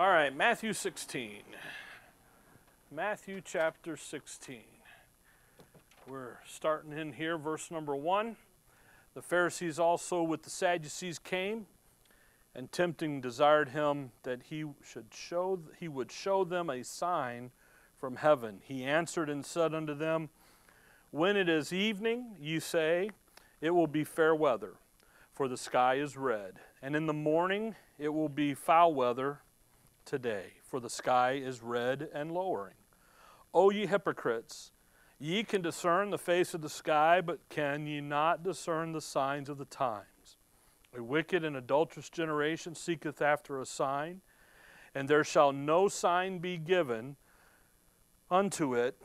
All right, Matthew 16. Matthew chapter 16. We're starting in here, verse number 1. The Pharisees also with the Sadducees came and tempting desired him that he should show he would show them a sign from heaven. He answered and said unto them, When it is evening, you say, it will be fair weather, for the sky is red, and in the morning it will be foul weather today, for the sky is red and lowering. O ye hypocrites, ye can discern the face of the sky, but can ye not discern the signs of the times? A wicked and adulterous generation seeketh after a sign, and there shall no sign be given unto it,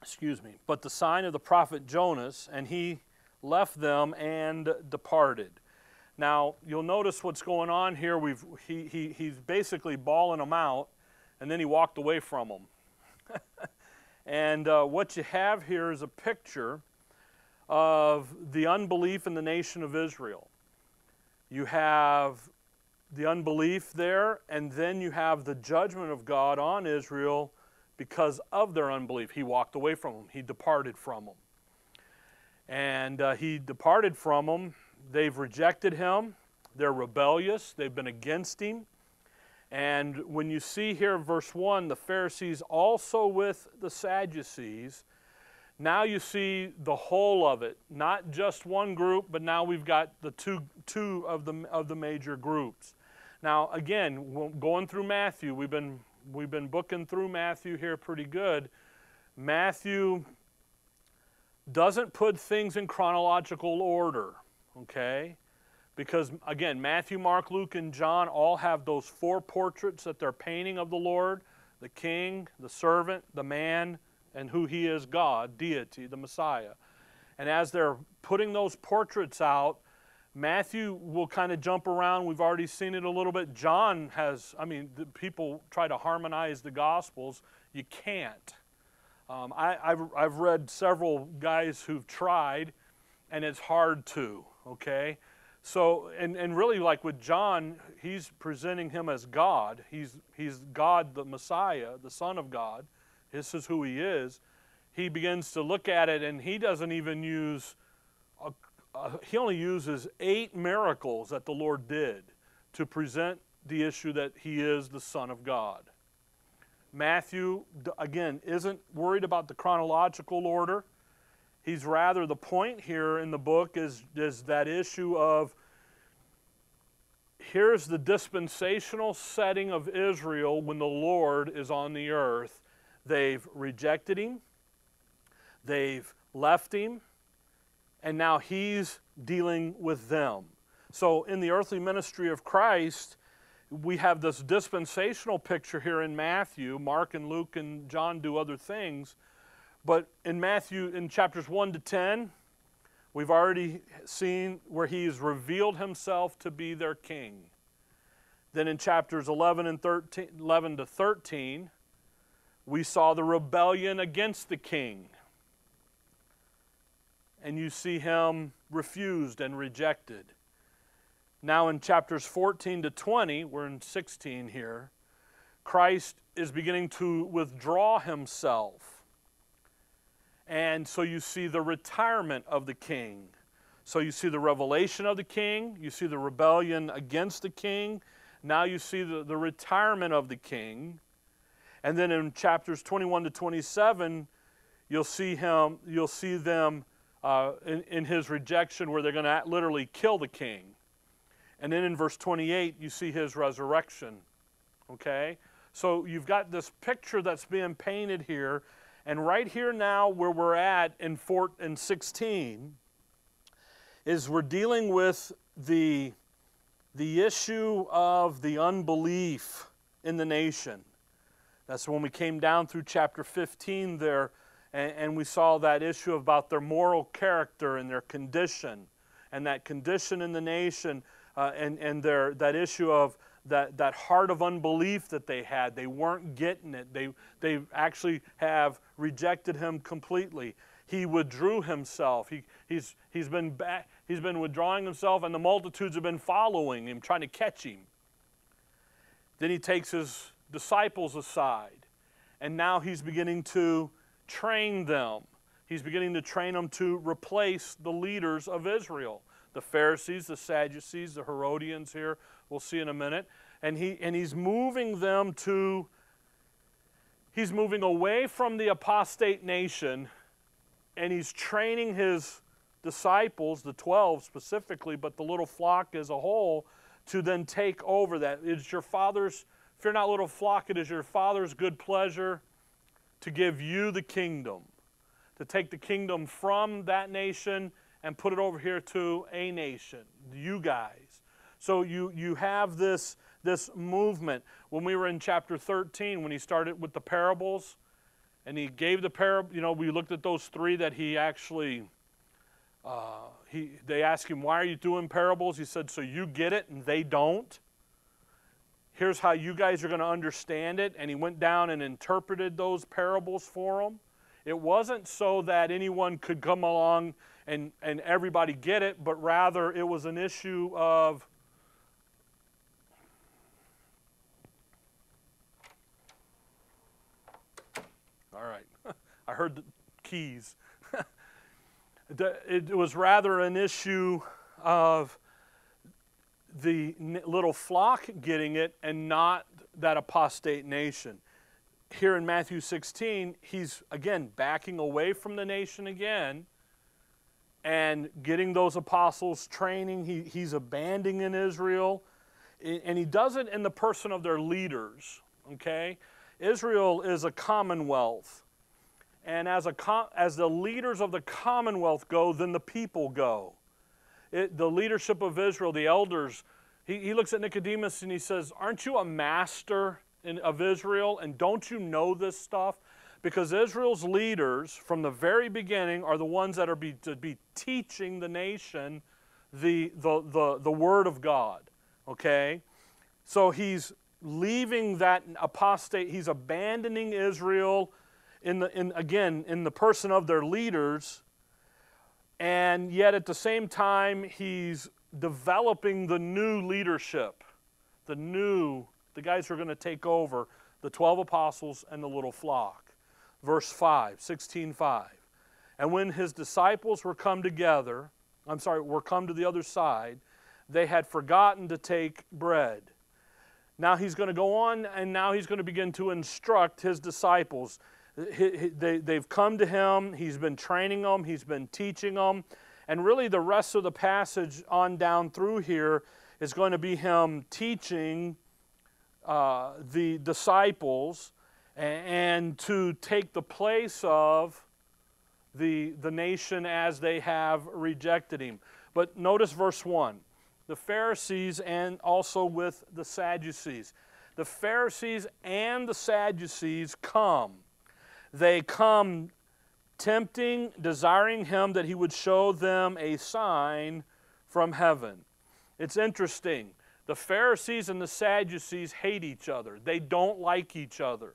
excuse me, but the sign of the prophet Jonas, and he left them and departed. Now, you'll notice what's going on here. We've, he, he, he's basically bawling them out, and then he walked away from them. and uh, what you have here is a picture of the unbelief in the nation of Israel. You have the unbelief there, and then you have the judgment of God on Israel because of their unbelief. He walked away from them, he departed from them. And uh, he departed from them. They've rejected him, they're rebellious, they've been against him. And when you see here, verse 1, the Pharisees also with the Sadducees, now you see the whole of it, not just one group, but now we've got the two, two of, the, of the major groups. Now, again, going through Matthew, we've been, we've been booking through Matthew here pretty good. Matthew doesn't put things in chronological order, okay? Because, again, Matthew, Mark, Luke, and John all have those four portraits that they're painting of the Lord the king, the servant, the man, and who he is God, deity, the Messiah. And as they're putting those portraits out, Matthew will kind of jump around. We've already seen it a little bit. John has, I mean, people try to harmonize the Gospels. You can't. Um, I, have I've read several guys who've tried, and it's hard to, okay? So, and, and really, like with John, he's presenting him as God. He's, he's God, the Messiah, the Son of God. This is who he is. He begins to look at it, and he doesn't even use, a, a, he only uses eight miracles that the Lord did to present the issue that he is the Son of God. Matthew, again, isn't worried about the chronological order. He's rather, the point here in the book is, is that issue of here's the dispensational setting of Israel when the Lord is on the earth. They've rejected him, they've left him, and now he's dealing with them. So, in the earthly ministry of Christ, we have this dispensational picture here in Matthew. Mark and Luke and John do other things. But in Matthew, in chapters 1 to 10, we've already seen where he's revealed himself to be their king. Then in chapters 11 and 13, 11 to 13, we saw the rebellion against the king. And you see him refused and rejected. Now, in chapters 14 to 20, we're in 16 here, Christ is beginning to withdraw himself. And so you see the retirement of the king. So you see the revelation of the king, you see the rebellion against the king, now you see the, the retirement of the king. And then in chapters 21 to 27, you'll see him, you'll see them uh, in, in his rejection where they're going to literally kill the king. And then in verse 28, you see his resurrection. Okay? So you've got this picture that's being painted here. And right here now, where we're at in, four, in 16, is we're dealing with the, the issue of the unbelief in the nation. That's when we came down through chapter 15 there, and, and we saw that issue about their moral character and their condition. And that condition in the nation uh, and, and their, that issue of that, that heart of unbelief that they had. They weren't getting it. They, they actually have rejected him completely. He withdrew himself. He, he's, he's, been back, he's been withdrawing himself, and the multitudes have been following him, trying to catch him. Then he takes his disciples aside, and now he's beginning to train them. He's beginning to train them to replace the leaders of Israel the Pharisees, the Sadducees, the Herodians here, we'll see in a minute. And, he, and he's moving them to, he's moving away from the apostate nation and he's training his disciples, the 12 specifically, but the little flock as a whole, to then take over that. It's your father's, fear not, little flock, it is your father's good pleasure to give you the kingdom, to take the kingdom from that nation and put it over here to a nation, you guys. So you, you have this, this movement. When we were in chapter 13, when he started with the parables, and he gave the parable, you know, we looked at those three that he actually, uh, he, they asked him, why are you doing parables? He said, so you get it and they don't. Here's how you guys are going to understand it. And he went down and interpreted those parables for them. It wasn't so that anyone could come along and, and everybody get it, but rather it was an issue of all right, I heard the keys. it was rather an issue of the little flock getting it and not that apostate nation. Here in Matthew 16, he's again backing away from the nation again and getting those apostles training. He, he's abandoning Israel. And he does it in the person of their leaders. Okay? Israel is a commonwealth. And as, a, as the leaders of the commonwealth go, then the people go. It, the leadership of Israel, the elders, he, he looks at Nicodemus and he says, Aren't you a master in, of Israel? And don't you know this stuff? Because Israel's leaders from the very beginning are the ones that are be, to be teaching the nation the, the, the, the Word of God. Okay? So he's leaving that apostate, he's abandoning Israel in the, in, again, in the person of their leaders, and yet at the same time, he's developing the new leadership, the new, the guys who are going to take over, the 12 apostles and the little flock verse 5, 16 5. And when his disciples were come together, I'm sorry, were come to the other side, they had forgotten to take bread. Now he's going to go on and now he's going to begin to instruct his disciples. They've come to him, he's been training them, he's been teaching them. And really, the rest of the passage on down through here is going to be him teaching uh, the disciples and to take the place of the, the nation as they have rejected him. But notice verse 1 the Pharisees and also with the Sadducees. The Pharisees and the Sadducees come. They come tempting, desiring him that he would show them a sign from heaven. It's interesting. The Pharisees and the Sadducees hate each other, they don't like each other.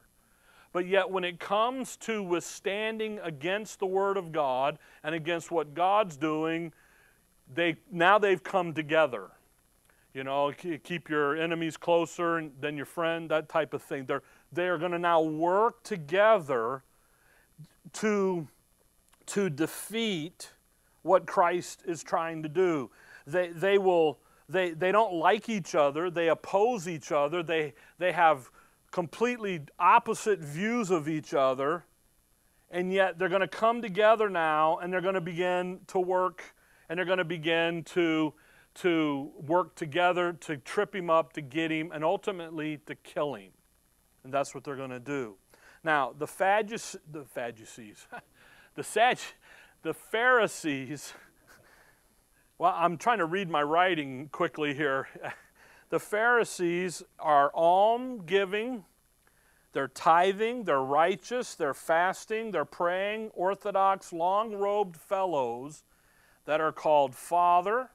But yet, when it comes to withstanding against the Word of God and against what God's doing, they, now they've come together. You know, keep your enemies closer than your friend, that type of thing. They're, they are going to now work together to, to defeat what Christ is trying to do. They, they, will, they, they don't like each other, they oppose each other, they, they have completely opposite views of each other, and yet they're going to come together now and they're going to begin to work and they're going to begin to, to work together to trip him up, to get him, and ultimately to kill him. And that's what they're going to do. Now, the, Phadduce, the Phadducees, the, Sag, the Pharisees, well, I'm trying to read my writing quickly here. The Pharisees are alm giving, they're tithing, they're righteous, they're fasting, they're praying, orthodox, long robed fellows that are called Father,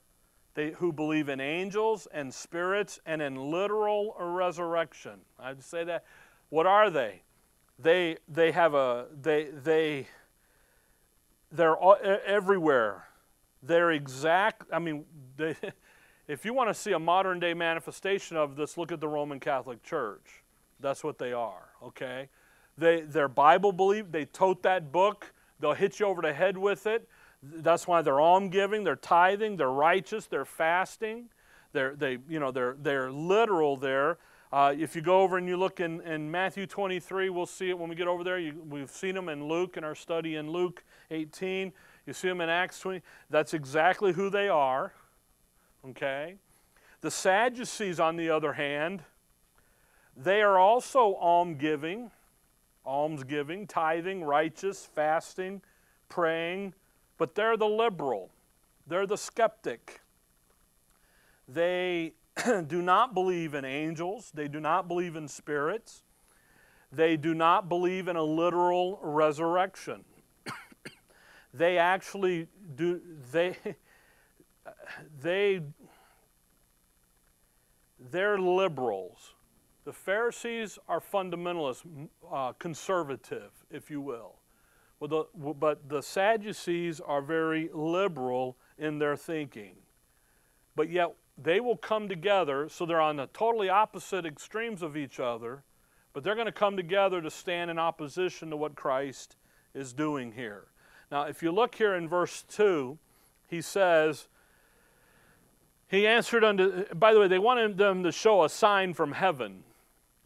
they, who believe in angels and spirits and in literal resurrection. I'd say that. What are they? They, they have a, they, they, they're all, everywhere. They're exact, I mean, they, if you want to see a modern day manifestation of this, look at the Roman Catholic Church. That's what they are, okay? They, they're Bible believe, they tote that book, they'll hit you over the head with it. That's why they're alm giving, they're tithing, they're righteous, they're fasting, they're, they, you know, they're, they're literal there. Uh, if you go over and you look in, in Matthew 23, we'll see it when we get over there. You, we've seen them in Luke in our study in Luke 18. You see them in Acts 20. That's exactly who they are. Okay? The Sadducees, on the other hand, they are also alm giving, alms giving, tithing, righteous, fasting, praying, but they're the liberal. They're the skeptic. They do not believe in angels. They do not believe in spirits. They do not believe in a literal resurrection. they actually do, they, they, they're liberals. The Pharisees are fundamentalist, uh, conservative, if you will. The, but the Sadducees are very liberal in their thinking. But yet, they will come together, so they're on the totally opposite extremes of each other, but they're going to come together to stand in opposition to what Christ is doing here. Now, if you look here in verse 2, he says, He answered unto, by the way, they wanted them to show a sign from heaven.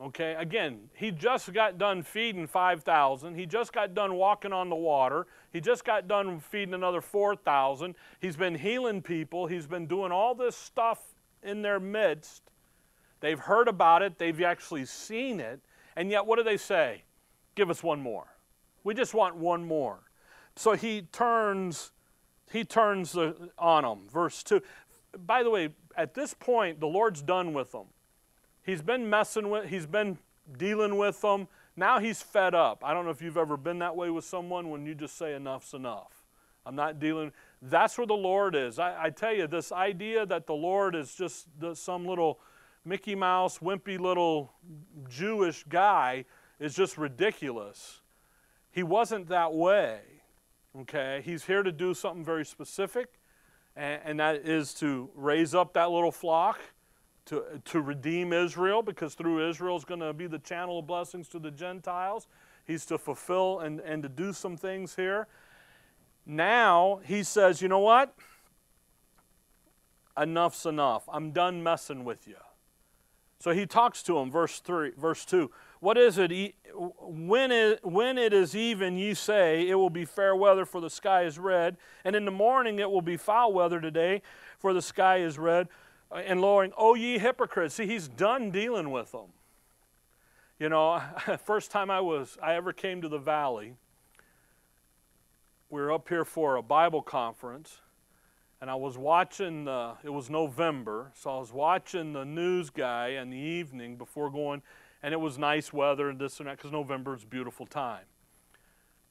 Okay, again, he just got done feeding 5,000. He just got done walking on the water. He just got done feeding another 4,000. He's been healing people. He's been doing all this stuff in their midst. They've heard about it, they've actually seen it. And yet, what do they say? Give us one more. We just want one more. So he turns, he turns on them. Verse 2. By the way, at this point, the Lord's done with them. He's been messing with, he's been dealing with them. Now he's fed up. I don't know if you've ever been that way with someone when you just say enough's enough. I'm not dealing. That's where the Lord is. I, I tell you, this idea that the Lord is just some little Mickey Mouse, wimpy little Jewish guy is just ridiculous. He wasn't that way. Okay? He's here to do something very specific, and, and that is to raise up that little flock to, to redeem Israel because through Israel is going to be the channel of blessings to the Gentiles. He's to fulfill and, and to do some things here. Now he says, you know what? Enough's enough. I'm done messing with you. So he talks to him, verse 3, verse 2. What is it? When it, when it is even, ye say, it will be fair weather, for the sky is red. And in the morning it will be foul weather today, for the sky is red and lowering, Oh, ye hypocrites. See, he's done dealing with them. You know, first time I was, I ever came to the valley, we were up here for a Bible conference, and I was watching, the, it was November, so I was watching the news guy in the evening before going, and it was nice weather and this and that, because November is beautiful time.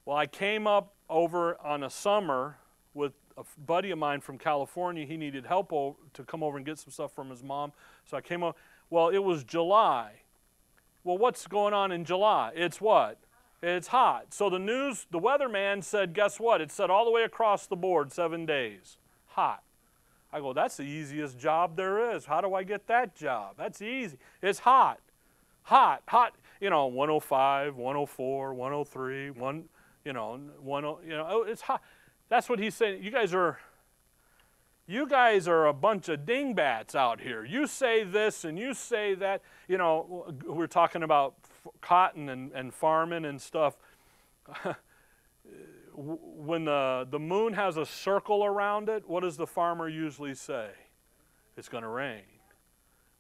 Well, I came up over on a summer with a buddy of mine from California, he needed help to come over and get some stuff from his mom. So I came over. Well, it was July. Well, what's going on in July? It's what? It's hot. So the news, the weatherman said, guess what? It said all the way across the board, seven days. Hot. I go, that's the easiest job there is. How do I get that job? That's easy. It's hot. Hot, hot. You know, 105, 104, 103, one, you know, one, you know, it's hot. That's what he's saying. You guys are you guys are a bunch of dingbats out here. You say this and you say that. You know, we're talking about cotton and, and farming and stuff. when the, the moon has a circle around it, what does the farmer usually say? It's going to rain.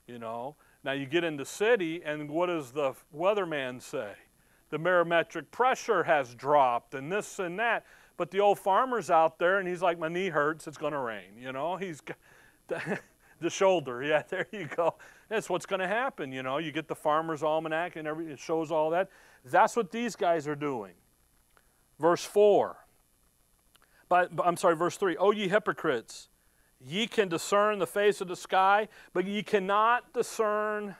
You know? Now you get into city, and what does the weatherman say? The barometric pressure has dropped, and this and that. But the old farmer's out there and he's like, my knee hurts, it's going to rain. You know, he's the, the shoulder. Yeah, there you go. That's what's going to happen. You know, you get the farmer's almanac and every, it shows all that. That's what these guys are doing. Verse 4. But, I'm sorry, verse 3. O ye hypocrites, ye can discern the face of the sky, but ye cannot discern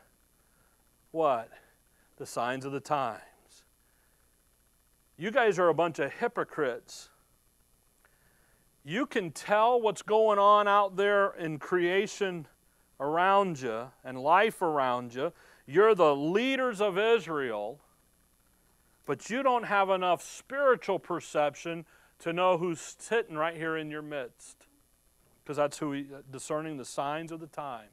what? The signs of the time. You guys are a bunch of hypocrites. You can tell what's going on out there in creation around you and life around you. You're the leaders of Israel, but you don't have enough spiritual perception to know who's sitting right here in your midst. Because that's who he, uh, discerning the signs of the times.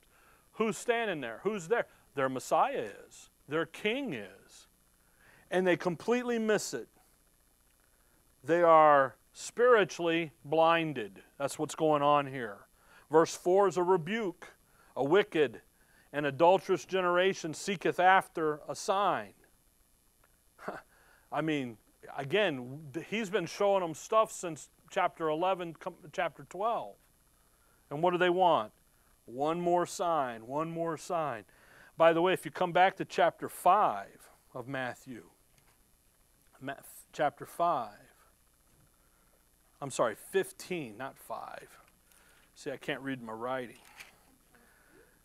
Who's standing there? Who's there? Their Messiah is, their King is. And they completely miss it. They are spiritually blinded. That's what's going on here. Verse 4 is a rebuke. A wicked and adulterous generation seeketh after a sign. I mean, again, he's been showing them stuff since chapter 11, chapter 12. And what do they want? One more sign, one more sign. By the way, if you come back to chapter 5 of Matthew, chapter 5, I'm sorry, 15, not 5. See, I can't read my writing.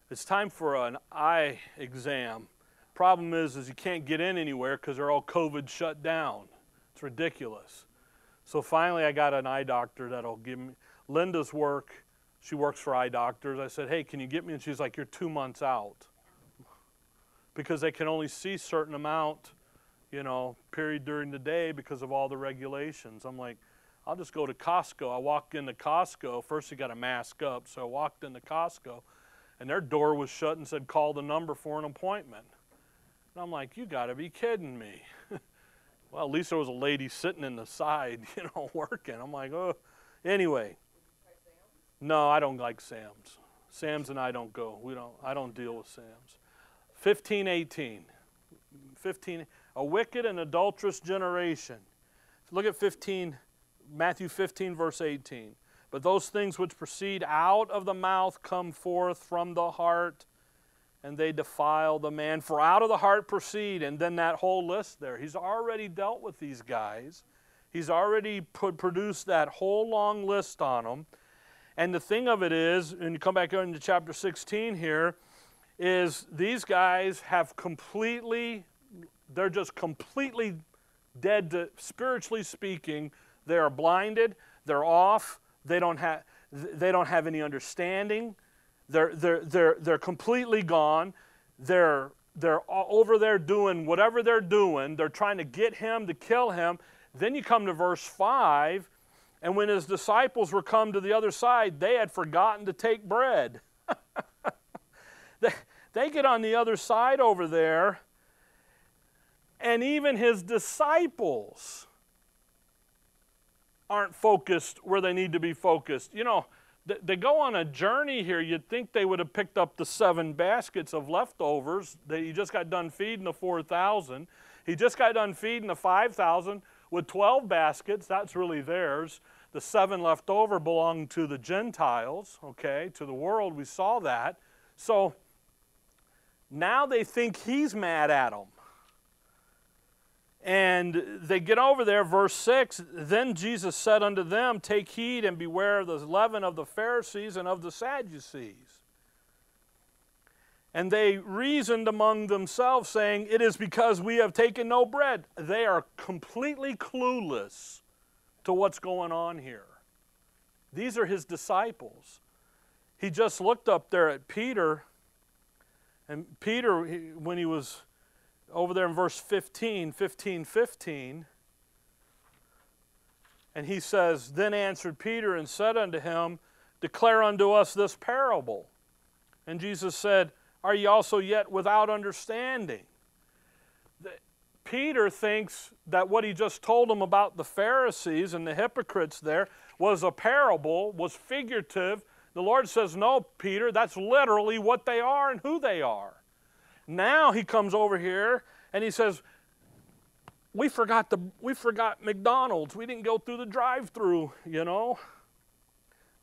It's time for an eye exam. Problem is, is you can't get in anywhere because they're all COVID shut down. It's ridiculous. So finally, I got an eye doctor that'll give me Linda's work. She works for eye doctors. I said, "Hey, can you get me?" And she's like, "You're two months out." Because they can only see certain amount, you know, period during the day because of all the regulations. I'm like, I'll just go to Costco. I walked into Costco. First, you got to mask up. So I walked into Costco, and their door was shut and said, call the number for an appointment. And I'm like, you got to be kidding me. well, at least there was a lady sitting in the side, you know, working. I'm like, oh. Anyway. No, I don't like Sam's. Sam's and I don't go. We don't. I don't deal with Sam's. 15, 18. 15. A wicked and adulterous generation. Look at 15. Matthew 15, verse 18. But those things which proceed out of the mouth come forth from the heart, and they defile the man. For out of the heart proceed, and then that whole list there. He's already dealt with these guys. He's already put, produced that whole long list on them. And the thing of it is, and you come back into chapter 16 here, is these guys have completely, they're just completely dead to, spiritually speaking, they are blinded, they're off, they don't have, they don't have any understanding, they're, they're, they're, they're completely gone, they're, they're over there doing whatever they're doing, they're trying to get him to kill him. Then you come to verse 5, and when his disciples were come to the other side, they had forgotten to take bread. they, they get on the other side over there, and even his disciples aren't focused where they need to be focused. You know, they go on a journey here. You'd think they would have picked up the seven baskets of leftovers. That he just got done feeding the 4,000. He just got done feeding the 5,000 with 12 baskets. That's really theirs. The seven left over belong to the Gentiles, okay, to the world. We saw that. So now they think he's mad at them. And they get over there, verse 6 Then Jesus said unto them, Take heed and beware of the leaven of the Pharisees and of the Sadducees. And they reasoned among themselves, saying, It is because we have taken no bread. They are completely clueless to what's going on here. These are his disciples. He just looked up there at Peter, and Peter, when he was over there in verse 15, 15, 15. And he says, Then answered Peter and said unto him, Declare unto us this parable. And Jesus said, Are ye also yet without understanding? Peter thinks that what he just told him about the Pharisees and the hypocrites there was a parable, was figurative. The Lord says, No, Peter, that's literally what they are and who they are. Now he comes over here and he says, we forgot the we forgot McDonald's. We didn't go through the drive-through, you know.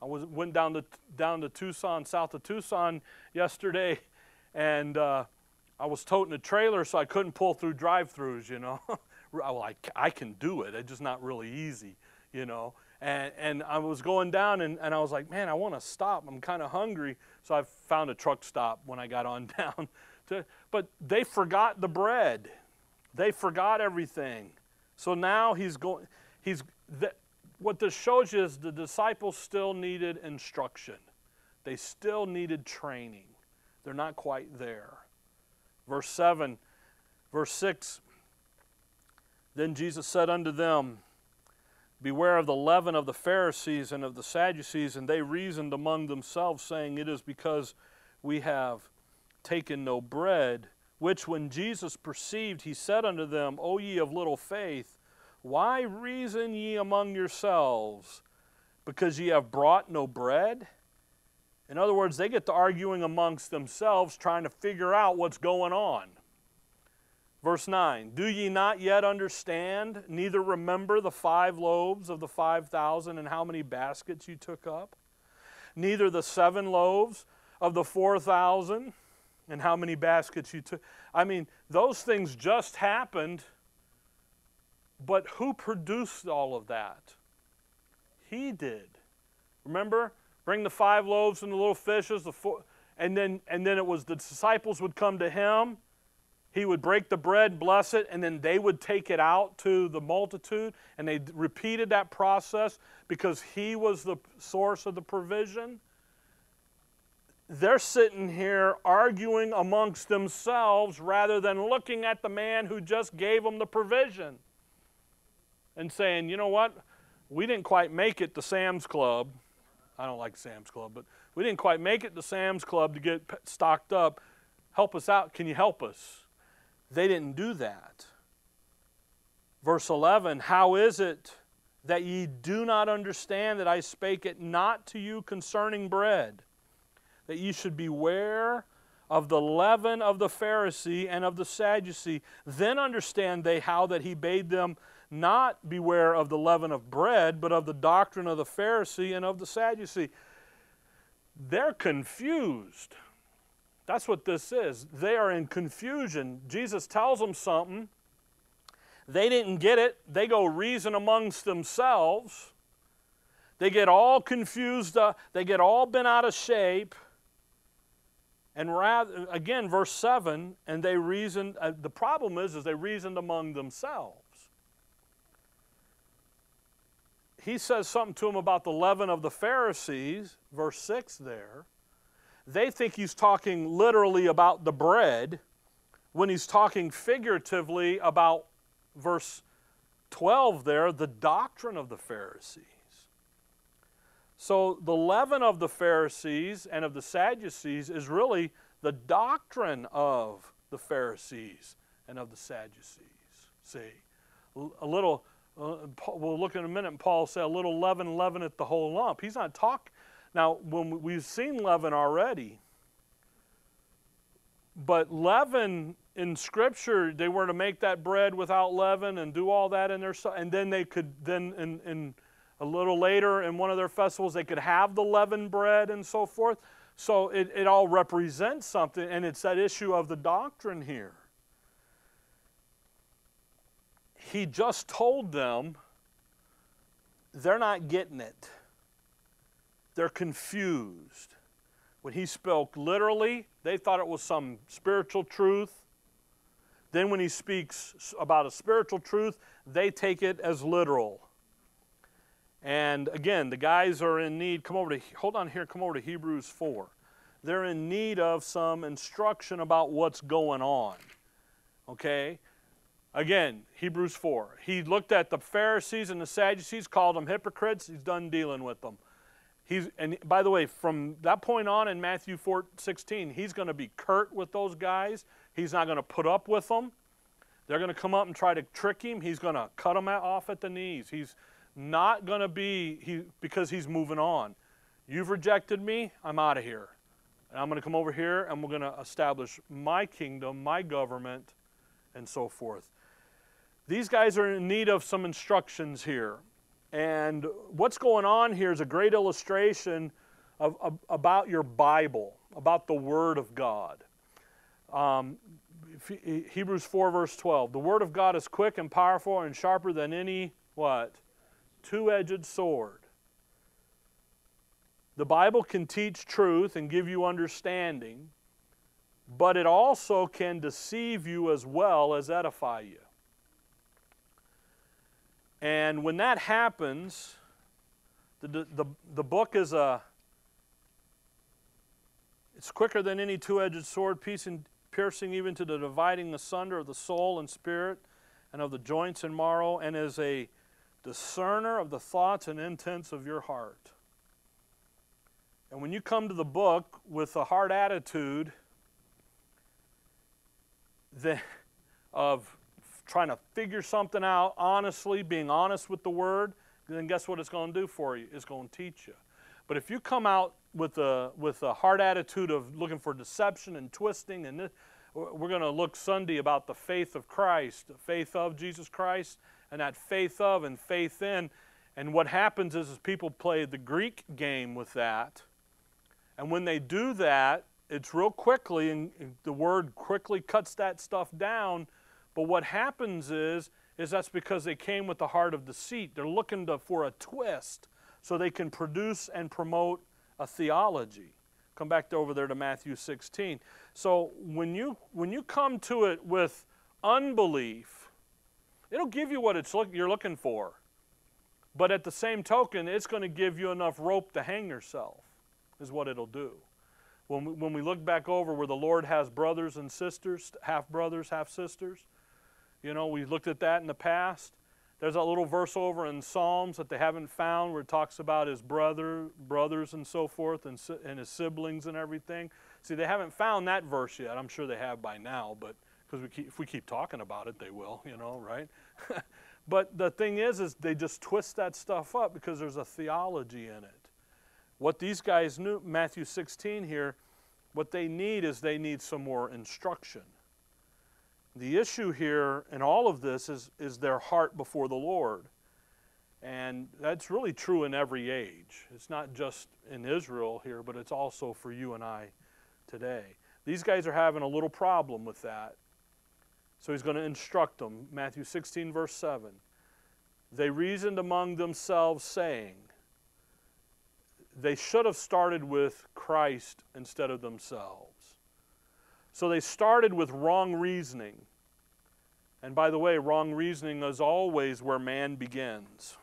I was went down to down to Tucson, south of Tucson yesterday, and uh, I was toting a trailer, so I couldn't pull through drive-throughs, you know. well, I, I can do it. It's just not really easy, you know. And, and I was going down, and, and I was like, man, I want to stop. I'm kind of hungry. So I found a truck stop when I got on down to, but they forgot the bread. They forgot everything. So now he's going, he's, the, what this shows you is the disciples still needed instruction. They still needed training. They're not quite there. Verse 7, verse 6 Then Jesus said unto them, Beware of the leaven of the Pharisees and of the Sadducees. And they reasoned among themselves, saying, It is because we have taken no bread. Which when Jesus perceived, he said unto them, O ye of little faith, why reason ye among yourselves? Because ye have brought no bread? In other words, they get to arguing amongst themselves, trying to figure out what's going on. Verse 9 Do ye not yet understand, neither remember the five loaves of the five thousand and how many baskets you took up? Neither the seven loaves of the four thousand and how many baskets you took? I mean, those things just happened, but who produced all of that? He did. Remember? Bring the five loaves and the little fishes, the four, and then and then it was the disciples would come to him he would break the bread, bless it, and then they would take it out to the multitude. And they repeated that process because he was the source of the provision. They're sitting here arguing amongst themselves rather than looking at the man who just gave them the provision and saying, you know what? We didn't quite make it to Sam's Club. I don't like Sam's Club, but we didn't quite make it to Sam's Club to get stocked up. Help us out. Can you help us? They didn't do that. Verse 11 How is it that ye do not understand that I spake it not to you concerning bread, that you should beware of the leaven of the Pharisee and of the Sadducee? Then understand they how that he bade them not beware of the leaven of bread, but of the doctrine of the Pharisee and of the Sadducee. They're confused. That's what this is. They are in confusion. Jesus tells them something. They didn't get it. They go reason amongst themselves. They get all confused. Uh, they get all bent out of shape. And rather, again, verse 7, and they reasoned. Uh, the problem is, is they reasoned among themselves. He says something to them about the leaven of the Pharisees, verse 6 there they think he's talking literally about the bread when he's talking figuratively about verse 12 there, the doctrine of the Pharisees. So the leaven of the Pharisees and of the Sadducees is really the doctrine of the Pharisees and of the Sadducees. See, a little, uh, we'll look in a minute, and Paul said, a little leaven leaveneth the whole lump. He's not talking now, when we've seen leaven already, but leaven in Scripture, they were to make that bread without leaven and do all that in their, and then they could then in, in a little later in one of their festivals they could have the leavened bread and so forth. So it, it all represents something, and it's that issue of the doctrine here. He just told them they're not getting it they're confused. When he spoke literally, they thought it was some spiritual truth. Then, when he speaks about a spiritual truth, they take it as literal. And again, the guys are in need. Come over to, hold on here, come over to Hebrews 4. They're in need of some instruction about what's going on. Okay? Again, Hebrews 4. He looked at the Pharisees and the Sadducees, called them hypocrites. He's done dealing with them. He's, and by the way, from that point on in Matthew 4, 16, he's going to be curt with those guys. He's not going to put up with them. They're going to come up and try to trick him. He's going to cut them off at the knees. He's not going to be, he, because he's moving on. You've rejected me, I'm out of here. And I'm going to come over here and we're going to establish my kingdom, my government, and so forth. These guys are in need of some instructions here. And what's going on here is a great illustration of, of about your Bible, about the Word of God. Um, Hebrews 4, verse 12. The Word of God is quick and powerful and sharper than any, what? Two edged sword. The Bible can teach truth and give you understanding, but it also can deceive you as well as edify you. And when that happens, the, the, the book is a It's quicker than any two edged sword, piercing even to the dividing asunder of the soul and spirit and of the joints and marrow, and is a discerner of the thoughts and intents of your heart. And when you come to the book with a hard attitude of trying to figure something out honestly, being honest with the word, then guess what it's going to do for you? It's going to teach you. But if you come out with a, with a hard attitude of looking for deception and twisting, and this, we're going to look Sunday about the faith of Christ, the faith of Jesus Christ, and that faith of and faith in. And what happens is, is people play the Greek game with that. And when they do that, it's real quickly, and the word quickly cuts that stuff down. But what happens is, is that's because they came with the heart of deceit. They're looking to, for a twist so they can produce and promote a theology. Come back to over there to Matthew 16. So when you when you come to it with unbelief, it'll give you what it's look, you're looking for. But at the same token, it's going to give you enough rope to hang yourself, is what it'll do. When we, when we look back over where the Lord has brothers and sisters, half brothers, half sisters, you know, we looked at that in the past. There's a little verse over in Psalms that they haven't found where it talks about his brother, brothers and so forth, and, and his siblings and everything. See, they haven't found that verse yet. I'm sure they have by now, but because we keep, if we keep talking about it, they will, you know, right? but the thing is, is they just twist that stuff up because there's a theology in it. What these guys knew, Matthew 16 here, what they need is they need some more instruction. The issue here in all of this is, is their heart before the Lord. And that's really true in every age. It's not just in Israel here, but it's also for you and I today. These guys are having a little problem with that. So he's going to instruct them. Matthew 16, verse 7. They reasoned among themselves, saying, they should have started with Christ instead of themselves. So they started with wrong reasoning. And by the way, wrong reasoning is always where man begins.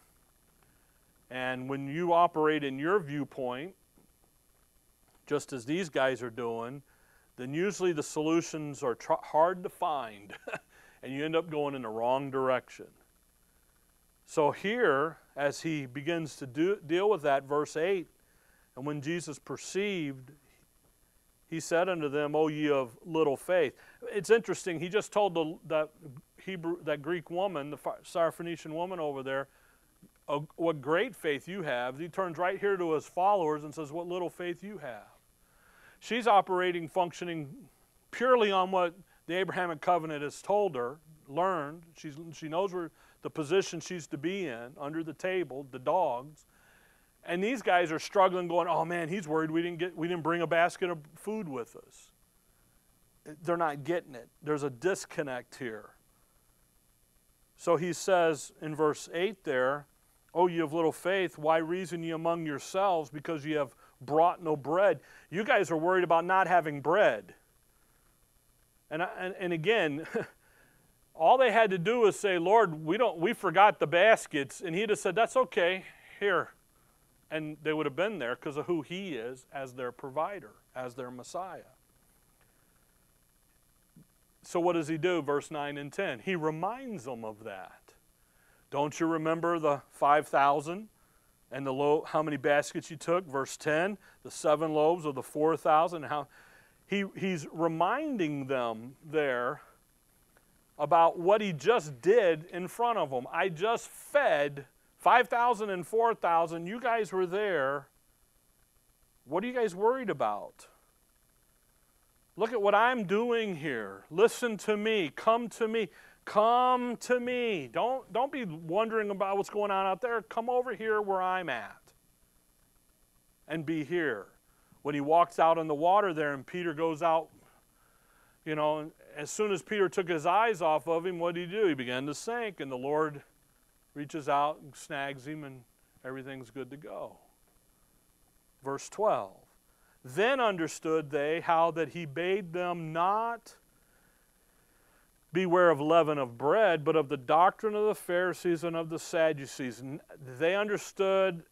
And when you operate in your viewpoint, just as these guys are doing, then usually the solutions are tr- hard to find and you end up going in the wrong direction. So, here, as he begins to do, deal with that, verse 8, and when Jesus perceived he said unto them, O ye of little faith. It's interesting. He just told the, that Hebrew, that Greek woman, the Syrophoenician woman over there, what great faith you have. He turns right here to his followers and says, What little faith you have. She's operating, functioning purely on what the Abrahamic covenant has told her, learned. She's, she knows where the position she's to be in under the table, the dogs. And these guys are struggling, going, "Oh man, he's worried we didn't get we didn't bring a basket of food with us." They're not getting it. There's a disconnect here. So he says in verse 8 there, Oh, you have little faith, why reason ye among yourselves because ye have brought no bread? You guys are worried about not having bread. And, and, and again, all they had to do was say, Lord, we, don't, we forgot the baskets. And he'd have said, That's okay. Here, and they would have been there because of who he is as their provider, as their Messiah. So, what does he do? Verse 9 and 10. He reminds them of that. Don't you remember the 5,000 and the low, how many baskets you took? Verse 10. The seven loaves of the 4,000. How he, he's reminding them there about what he just did in front of them. I just fed 5,000 and 4,000, you guys were there. What are you guys worried about? Look at what I'm doing here. Listen to me. Come to me. Come to me. Don't, don't be wondering about what's going on out there. Come over here where I'm at and be here. When he walks out in the water there and Peter goes out, you know, as soon as Peter took his eyes off of him, what did he do? He began to sink, and the Lord reaches out and snags him, and everything's good to go. Verse 12 Then understood they how that he bade them not beware of leaven of bread, but of the doctrine of the Pharisees and of the Sadducees. They understood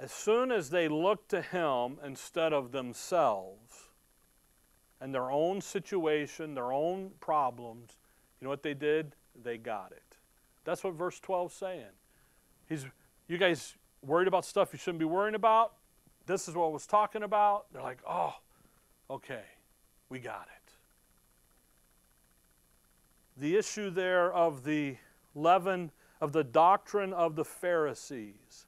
As soon as they looked to him instead of themselves and their own situation, their own problems, you know what they did? They got it. That's what verse 12 is saying. He's, you guys worried about stuff you shouldn't be worrying about? This is what I was talking about. They're like, oh, okay, we got it. The issue there of the leaven, of the doctrine of the Pharisees.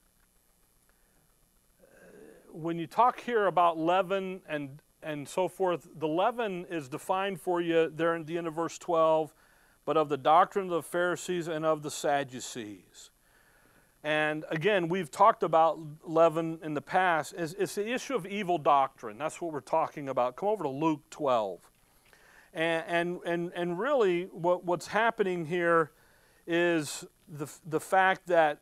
When you talk here about leaven and, and so forth, the leaven is defined for you there in the end of verse 12, but of the doctrine of the Pharisees and of the Sadducees. And again, we've talked about leaven in the past. It's, it's the issue of evil doctrine. That's what we're talking about. Come over to Luke 12. And, and, and, and really, what, what's happening here is the, the fact that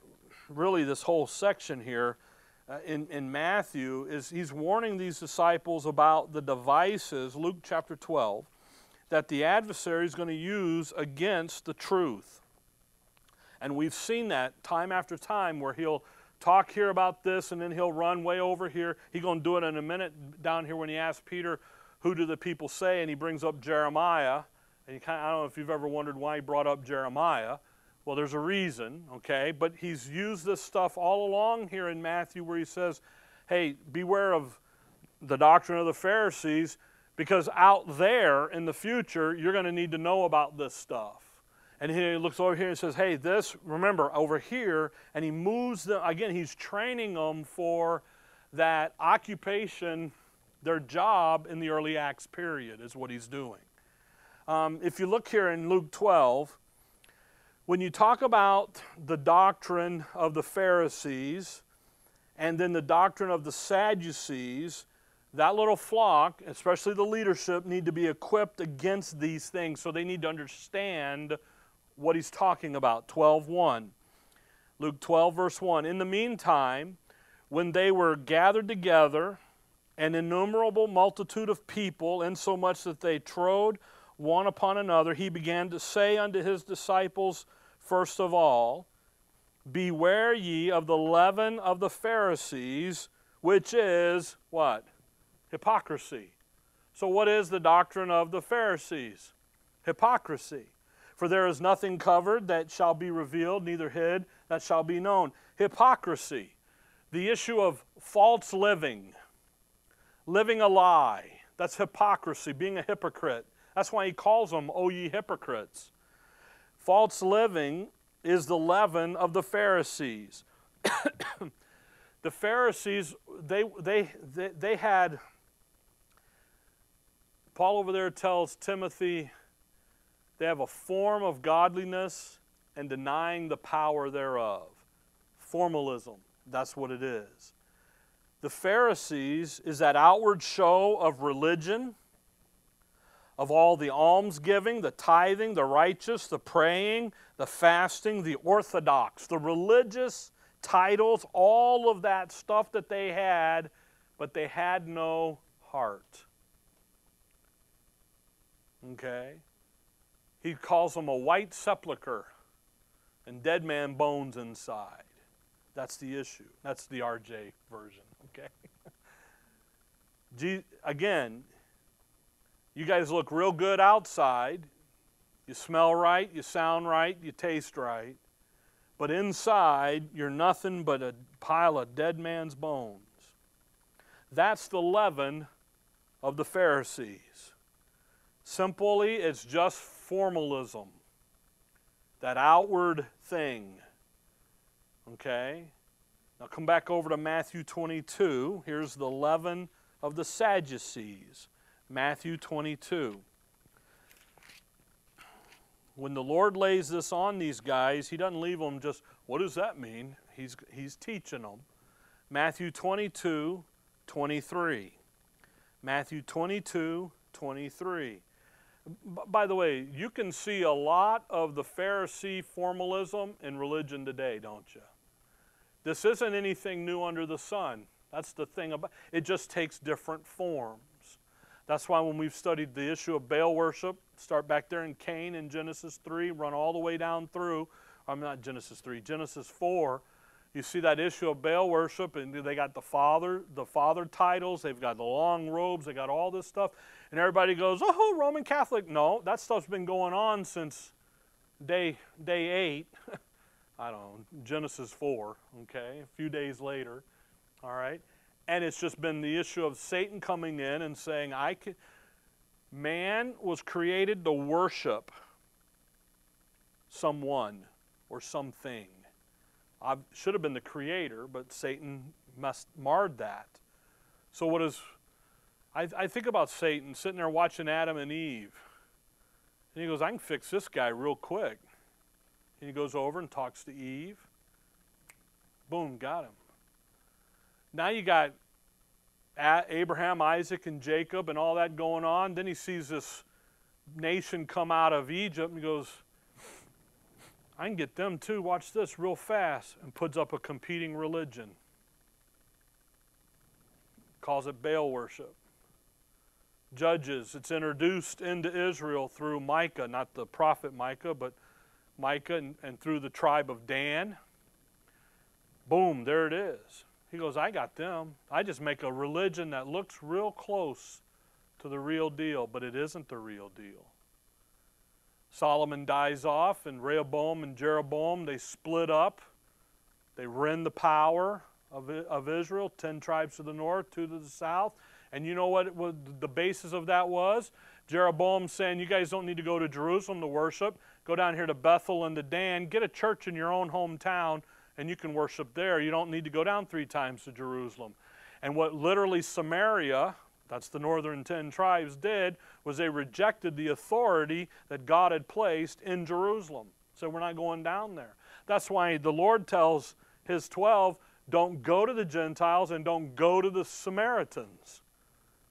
really this whole section here uh, in, in Matthew is he's warning these disciples about the devices, Luke chapter 12, that the adversary is going to use against the truth. And we've seen that time after time where he'll talk here about this and then he'll run way over here. He's going to do it in a minute down here when he asks Peter, Who do the people say? And he brings up Jeremiah. And you kind of, I don't know if you've ever wondered why he brought up Jeremiah. Well, there's a reason, okay? But he's used this stuff all along here in Matthew where he says, Hey, beware of the doctrine of the Pharisees because out there in the future, you're going to need to know about this stuff. And he looks over here and says, Hey, this, remember, over here, and he moves them, again, he's training them for that occupation, their job in the early Acts period, is what he's doing. Um, if you look here in Luke 12, when you talk about the doctrine of the Pharisees and then the doctrine of the Sadducees, that little flock, especially the leadership, need to be equipped against these things. So they need to understand what he's talking about 12:1. Luke 12 verse 1. In the meantime, when they were gathered together, an innumerable multitude of people, insomuch that they trode one upon another, he began to say unto his disciples, first of all, Beware ye of the leaven of the Pharisees, which is what? Hypocrisy. So, what is the doctrine of the Pharisees? Hypocrisy. For there is nothing covered that shall be revealed, neither hid that shall be known. Hypocrisy, the issue of false living, living a lie. That's hypocrisy, being a hypocrite. That's why he calls them, O ye hypocrites. False living is the leaven of the Pharisees. the Pharisees, they, they, they, they had, Paul over there tells Timothy, they have a form of godliness and denying the power thereof. Formalism, that's what it is. The Pharisees is that outward show of religion, of all the almsgiving, the tithing, the righteous, the praying, the fasting, the orthodox, the religious titles, all of that stuff that they had, but they had no heart. Okay? He calls them a white sepulchre and dead man bones inside. That's the issue. That's the RJ version, okay? Again, you guys look real good outside. You smell right, you sound right, you taste right. But inside, you're nothing but a pile of dead man's bones. That's the leaven of the Pharisees. Simply, it's just formalism, that outward thing. Okay? Now come back over to Matthew 22. Here's the leaven of the Sadducees. Matthew 22. When the Lord lays this on these guys, He doesn't leave them just, what does that mean? He's, he's teaching them. Matthew 22, 23. Matthew 22, 23 by the way, you can see a lot of the Pharisee formalism in religion today, don't you? This isn't anything new under the sun. That's the thing about it just takes different forms. That's why when we've studied the issue of Baal worship, start back there in Cain in Genesis 3, run all the way down through, I'm not Genesis 3, Genesis 4, you see that issue of Baal worship, and they got the father, the father titles. They've got the long robes. They got all this stuff, and everybody goes, "Oh, Roman Catholic." No, that stuff's been going on since day day eight. I don't know Genesis four. Okay, a few days later. All right, and it's just been the issue of Satan coming in and saying, "I can." Man was created to worship someone or something. I should have been the creator, but Satan must marred that. So what is I, I think about Satan sitting there watching Adam and Eve. And he goes, I can fix this guy real quick. And he goes over and talks to Eve. Boom, got him. Now you got Abraham, Isaac, and Jacob and all that going on. Then he sees this nation come out of Egypt and goes, I can get them too. Watch this real fast. And puts up a competing religion. Calls it Baal worship. Judges, it's introduced into Israel through Micah, not the prophet Micah, but Micah and, and through the tribe of Dan. Boom, there it is. He goes, I got them. I just make a religion that looks real close to the real deal, but it isn't the real deal. Solomon dies off, and Rehoboam and Jeroboam, they split up. They rend the power of, of Israel, 10 tribes to the north, two to the south. And you know what, what the basis of that was? Jeroboam saying, You guys don't need to go to Jerusalem to worship. Go down here to Bethel and to Dan. Get a church in your own hometown, and you can worship there. You don't need to go down three times to Jerusalem. And what literally Samaria, that's the northern ten tribes did, was they rejected the authority that God had placed in Jerusalem. So we're not going down there. That's why the Lord tells his 12, don't go to the Gentiles and don't go to the Samaritans.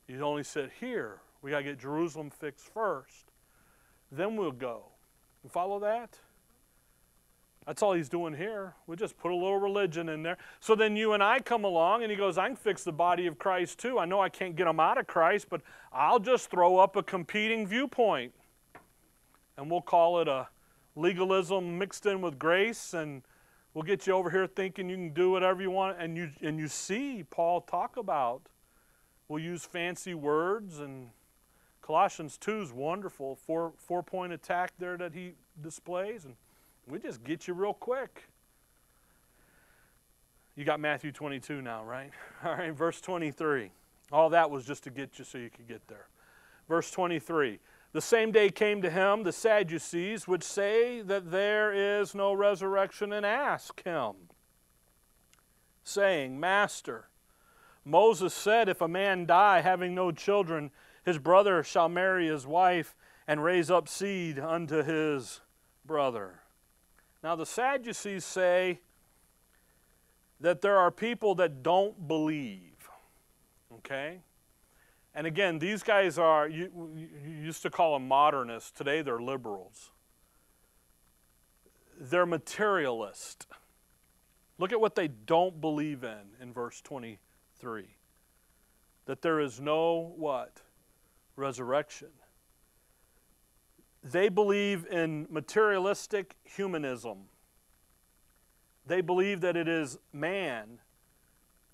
You only sit here. We got to get Jerusalem fixed first. Then we'll go. You follow that? That's all he's doing here. We just put a little religion in there. So then you and I come along and he goes, I can fix the body of Christ too. I know I can't get them out of Christ, but I'll just throw up a competing viewpoint. And we'll call it a legalism mixed in with grace and we'll get you over here thinking you can do whatever you want and you and you see Paul talk about we'll use fancy words and Colossians 2 is wonderful four four point attack there that he displays and we just get you real quick. You got Matthew 22 now, right? All right, verse 23. All that was just to get you so you could get there. Verse 23. The same day came to him the Sadducees, which say that there is no resurrection, and ask him, saying, Master, Moses said, If a man die having no children, his brother shall marry his wife and raise up seed unto his brother. Now, the Sadducees say that there are people that don't believe. Okay? And again, these guys are, you, you used to call them modernists. Today they're liberals. They're materialist. Look at what they don't believe in in verse 23 that there is no what? Resurrection they believe in materialistic humanism. They believe that it is man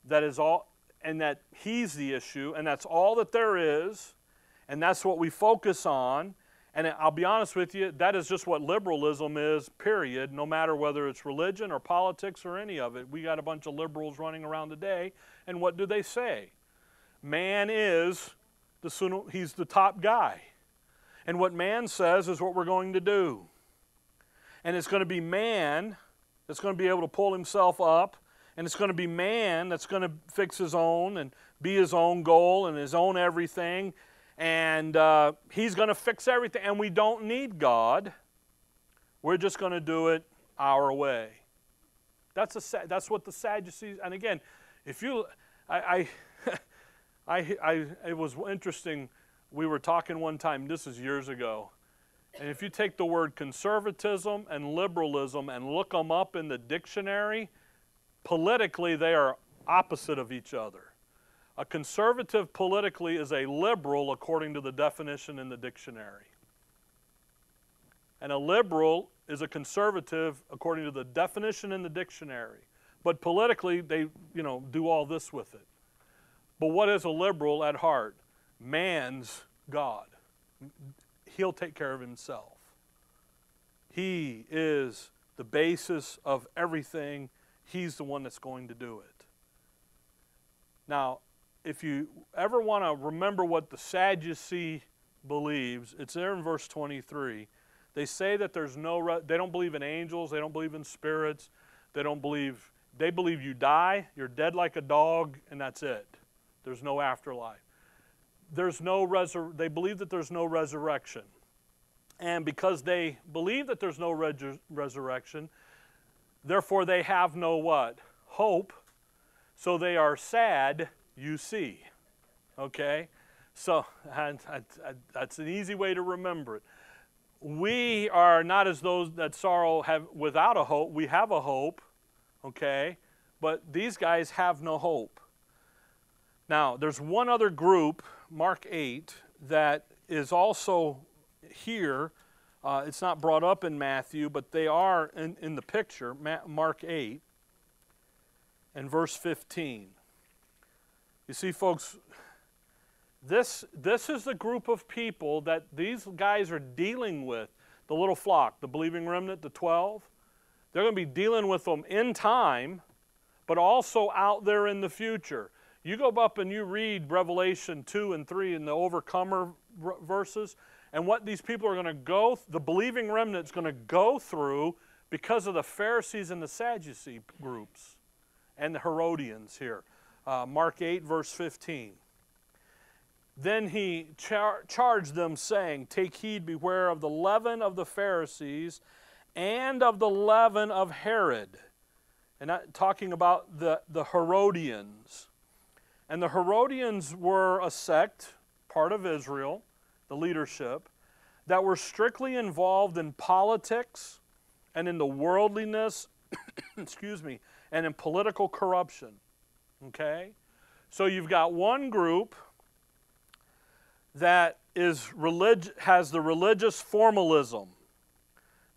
that is all, and that he's the issue, and that's all that there is, and that's what we focus on. And I'll be honest with you, that is just what liberalism is, period, no matter whether it's religion or politics or any of it. We got a bunch of liberals running around today, and what do they say? Man is the he's the top guy. And what man says is what we're going to do. And it's going to be man that's going to be able to pull himself up. And it's going to be man that's going to fix his own and be his own goal and his own everything. And uh, he's going to fix everything. And we don't need God. We're just going to do it our way. That's, a, that's what the Sadducees, and again, if you, I, I, I, I it was interesting we were talking one time, this is years ago, and if you take the word conservatism and liberalism and look them up in the dictionary, politically they are opposite of each other. A conservative politically is a liberal according to the definition in the dictionary. And a liberal is a conservative according to the definition in the dictionary. but politically they, you know, do all this with it. But what is a liberal at heart? Man's God. He'll take care of himself. He is the basis of everything. He's the one that's going to do it. Now, if you ever want to remember what the Sadducee believes, it's there in verse 23. They say that there's no, they don't believe in angels, they don't believe in spirits, they don't believe, they believe you die, you're dead like a dog, and that's it. There's no afterlife. There's no resur- they believe that there's no resurrection. And because they believe that there's no resurrection, therefore they have no what? Hope. So they are sad, you see. Okay? So and, and, and that's an easy way to remember it. We are not as those that sorrow have without a hope. We have a hope, okay? But these guys have no hope. Now, there's one other group, Mark 8, that is also here. Uh, it's not brought up in Matthew, but they are in, in the picture, Mark 8 and verse 15. You see, folks, this, this is the group of people that these guys are dealing with the little flock, the believing remnant, the 12. They're going to be dealing with them in time, but also out there in the future. You go up and you read Revelation 2 and 3 in the overcomer verses, and what these people are going to go, the believing remnant is going to go through because of the Pharisees and the Sadducee groups and the Herodians here. Uh, Mark 8, verse 15. Then he char- charged them, saying, Take heed, beware of the leaven of the Pharisees and of the leaven of Herod. And not talking about the, the Herodians. And the Herodians were a sect, part of Israel, the leadership, that were strictly involved in politics and in the worldliness, excuse me, and in political corruption. Okay? So you've got one group that is relig- has the religious formalism.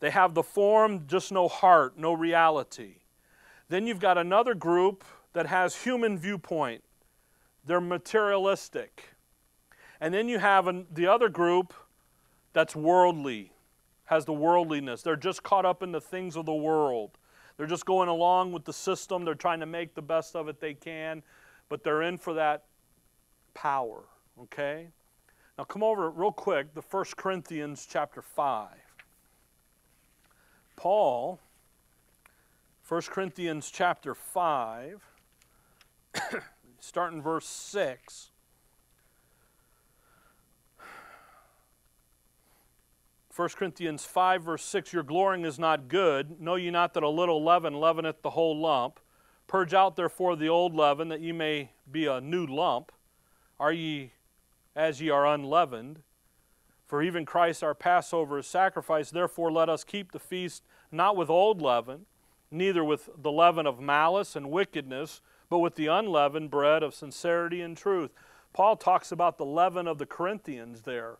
They have the form, just no heart, no reality. Then you've got another group that has human viewpoint. They're materialistic. And then you have an, the other group that's worldly, has the worldliness. They're just caught up in the things of the world. They're just going along with the system. They're trying to make the best of it they can, but they're in for that power, okay? Now come over real quick The 1 Corinthians chapter 5. Paul, 1 Corinthians chapter 5, starting verse 6. 1 Corinthians 5, verse 6 Your glorying is not good. Know ye not that a little leaven leaveneth the whole lump? Purge out therefore the old leaven, that ye may be a new lump. Are ye as ye are unleavened. For even Christ our Passover is sacrificed. Therefore, let us keep the feast not with old leaven, neither with the leaven of malice and wickedness, but with the unleavened bread of sincerity and truth. Paul talks about the leaven of the Corinthians there.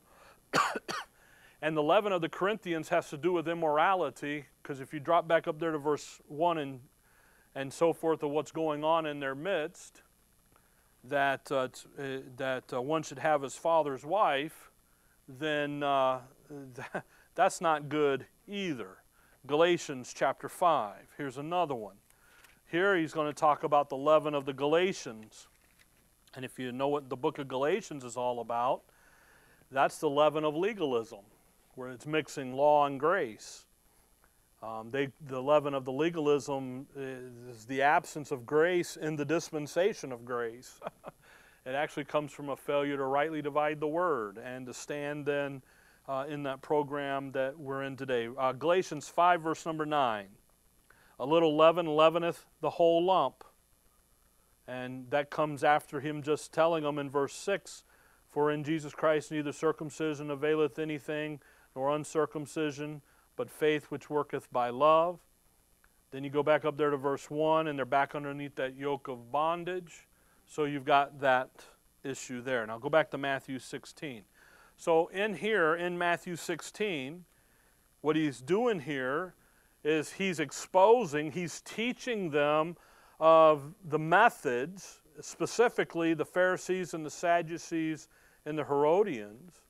and the leaven of the Corinthians has to do with immorality, because if you drop back up there to verse 1 and, and so forth of what's going on in their midst, that, uh, uh, that uh, one should have his father's wife, then uh, that, that's not good either. Galatians chapter 5. Here's another one. Here he's going to talk about the leaven of the Galatians. And if you know what the book of Galatians is all about, that's the leaven of legalism, where it's mixing law and grace. Um, they, the leaven of the legalism is the absence of grace in the dispensation of grace. it actually comes from a failure to rightly divide the word and to stand then uh, in that program that we're in today. Uh, Galatians 5, verse number 9. A little leaven leaveneth the whole lump. And that comes after him just telling them in verse 6 For in Jesus Christ neither circumcision availeth anything, nor uncircumcision but faith which worketh by love. Then you go back up there to verse 1, and they're back underneath that yoke of bondage. So you've got that issue there. Now go back to Matthew 16. So in here, in Matthew 16, what he's doing here is he's exposing, he's teaching them of the methods, specifically the Pharisees and the Sadducees and the Herodians,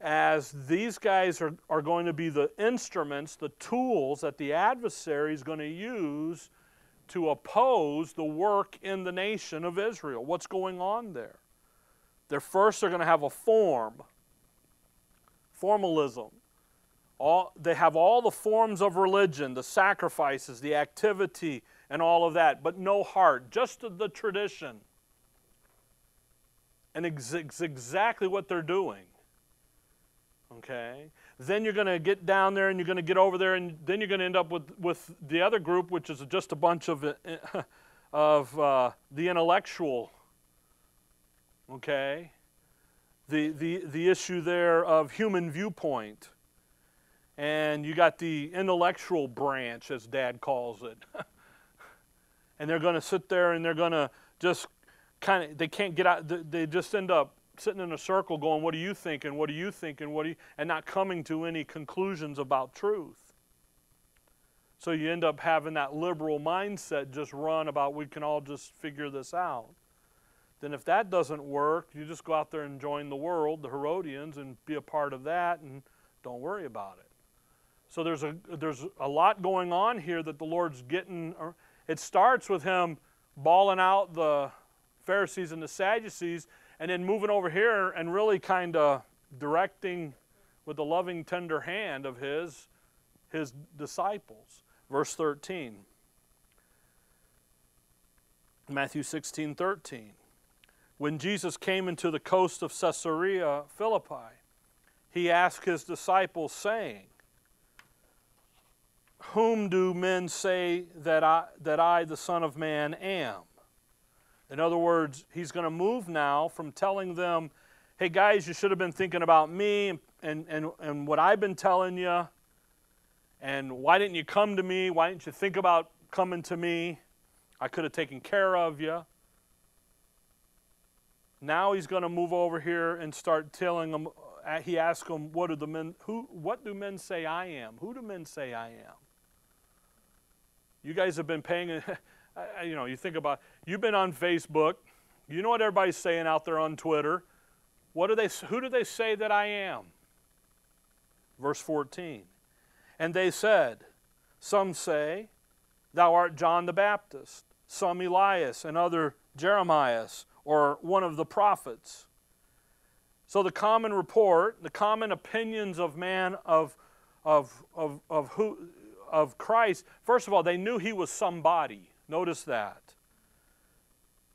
as these guys are, are going to be the instruments, the tools that the adversary is going to use to oppose the work in the nation of Israel. What's going on there? They're first they're going to have a form, formalism. All, they have all the forms of religion, the sacrifices, the activity, and all of that, but no heart, just the tradition. And it's exactly what they're doing. Okay? Then you're going to get down there and you're going to get over there, and then you're going to end up with, with the other group, which is just a bunch of, of uh, the intellectual. Okay? The, the, the issue there of human viewpoint. And you got the intellectual branch, as Dad calls it. and they're going to sit there and they're going to just kind of, they can't get out, they just end up sitting in a circle going, What are you thinking? What are you thinking? What are you, and not coming to any conclusions about truth. So you end up having that liberal mindset just run about we can all just figure this out. Then, if that doesn't work, you just go out there and join the world, the Herodians, and be a part of that and don't worry about it. So there's a, there's a lot going on here that the Lord's getting. Uh, it starts with him bawling out the Pharisees and the Sadducees and then moving over here and really kind of directing with the loving, tender hand of his, his disciples. Verse 13. Matthew 16, 13. When Jesus came into the coast of Caesarea Philippi, he asked his disciples, saying, Whom do men say that I, that I, the Son of Man, am? In other words, he's going to move now from telling them, hey guys, you should have been thinking about me and, and, and what I've been telling you. And why didn't you come to me? Why didn't you think about coming to me? I could have taken care of you. Now he's going to move over here and start telling them. Uh, he asks them, "What do the men? Who? What do men say I am? Who do men say I am?" You guys have been paying. you know, you think about, you've been on Facebook, you know what everybody's saying out there on Twitter. What do they, who do they say that I am? Verse 14. And they said, Some say, Thou art John the Baptist, some Elias, and other Jeremias, or one of the prophets. So the common report, the common opinions of man of, of, of, of, who, of Christ, first of all, they knew he was somebody. Notice that.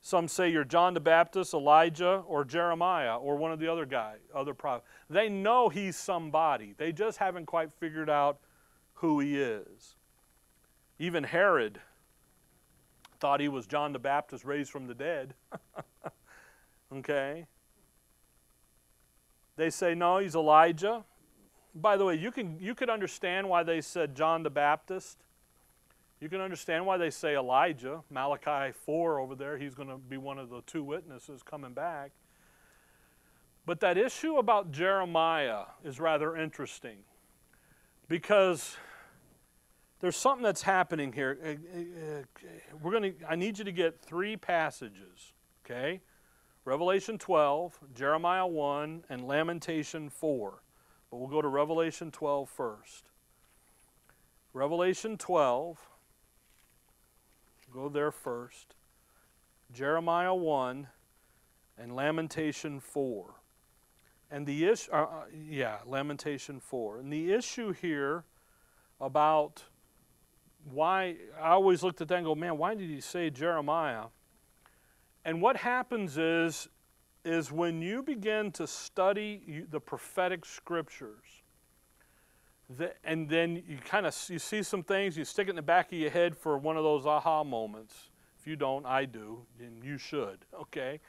Some say you're John the Baptist, Elijah, or Jeremiah, or one of the other guy, other prophets. They know he's somebody. They just haven't quite figured out who he is. Even Herod thought he was John the Baptist raised from the dead. okay? They say, no, he's Elijah. By the way, you, can, you could understand why they said John the Baptist you can understand why they say Elijah, Malachi 4 over there, he's going to be one of the two witnesses coming back. But that issue about Jeremiah is rather interesting because there's something that's happening here. Uh, uh, we're going to I need you to get three passages, okay? Revelation 12, Jeremiah 1, and Lamentation 4. But we'll go to Revelation 12 first. Revelation 12 Go there first. Jeremiah 1 and Lamentation 4. And the issue, uh, uh, yeah, Lamentation 4. And the issue here about why, I always looked at that and go, man, why did he say Jeremiah? And what happens is, is when you begin to study the prophetic scriptures, and then you kind of you see some things, you stick it in the back of your head for one of those aha moments. If you don't, I do, and you should. Okay.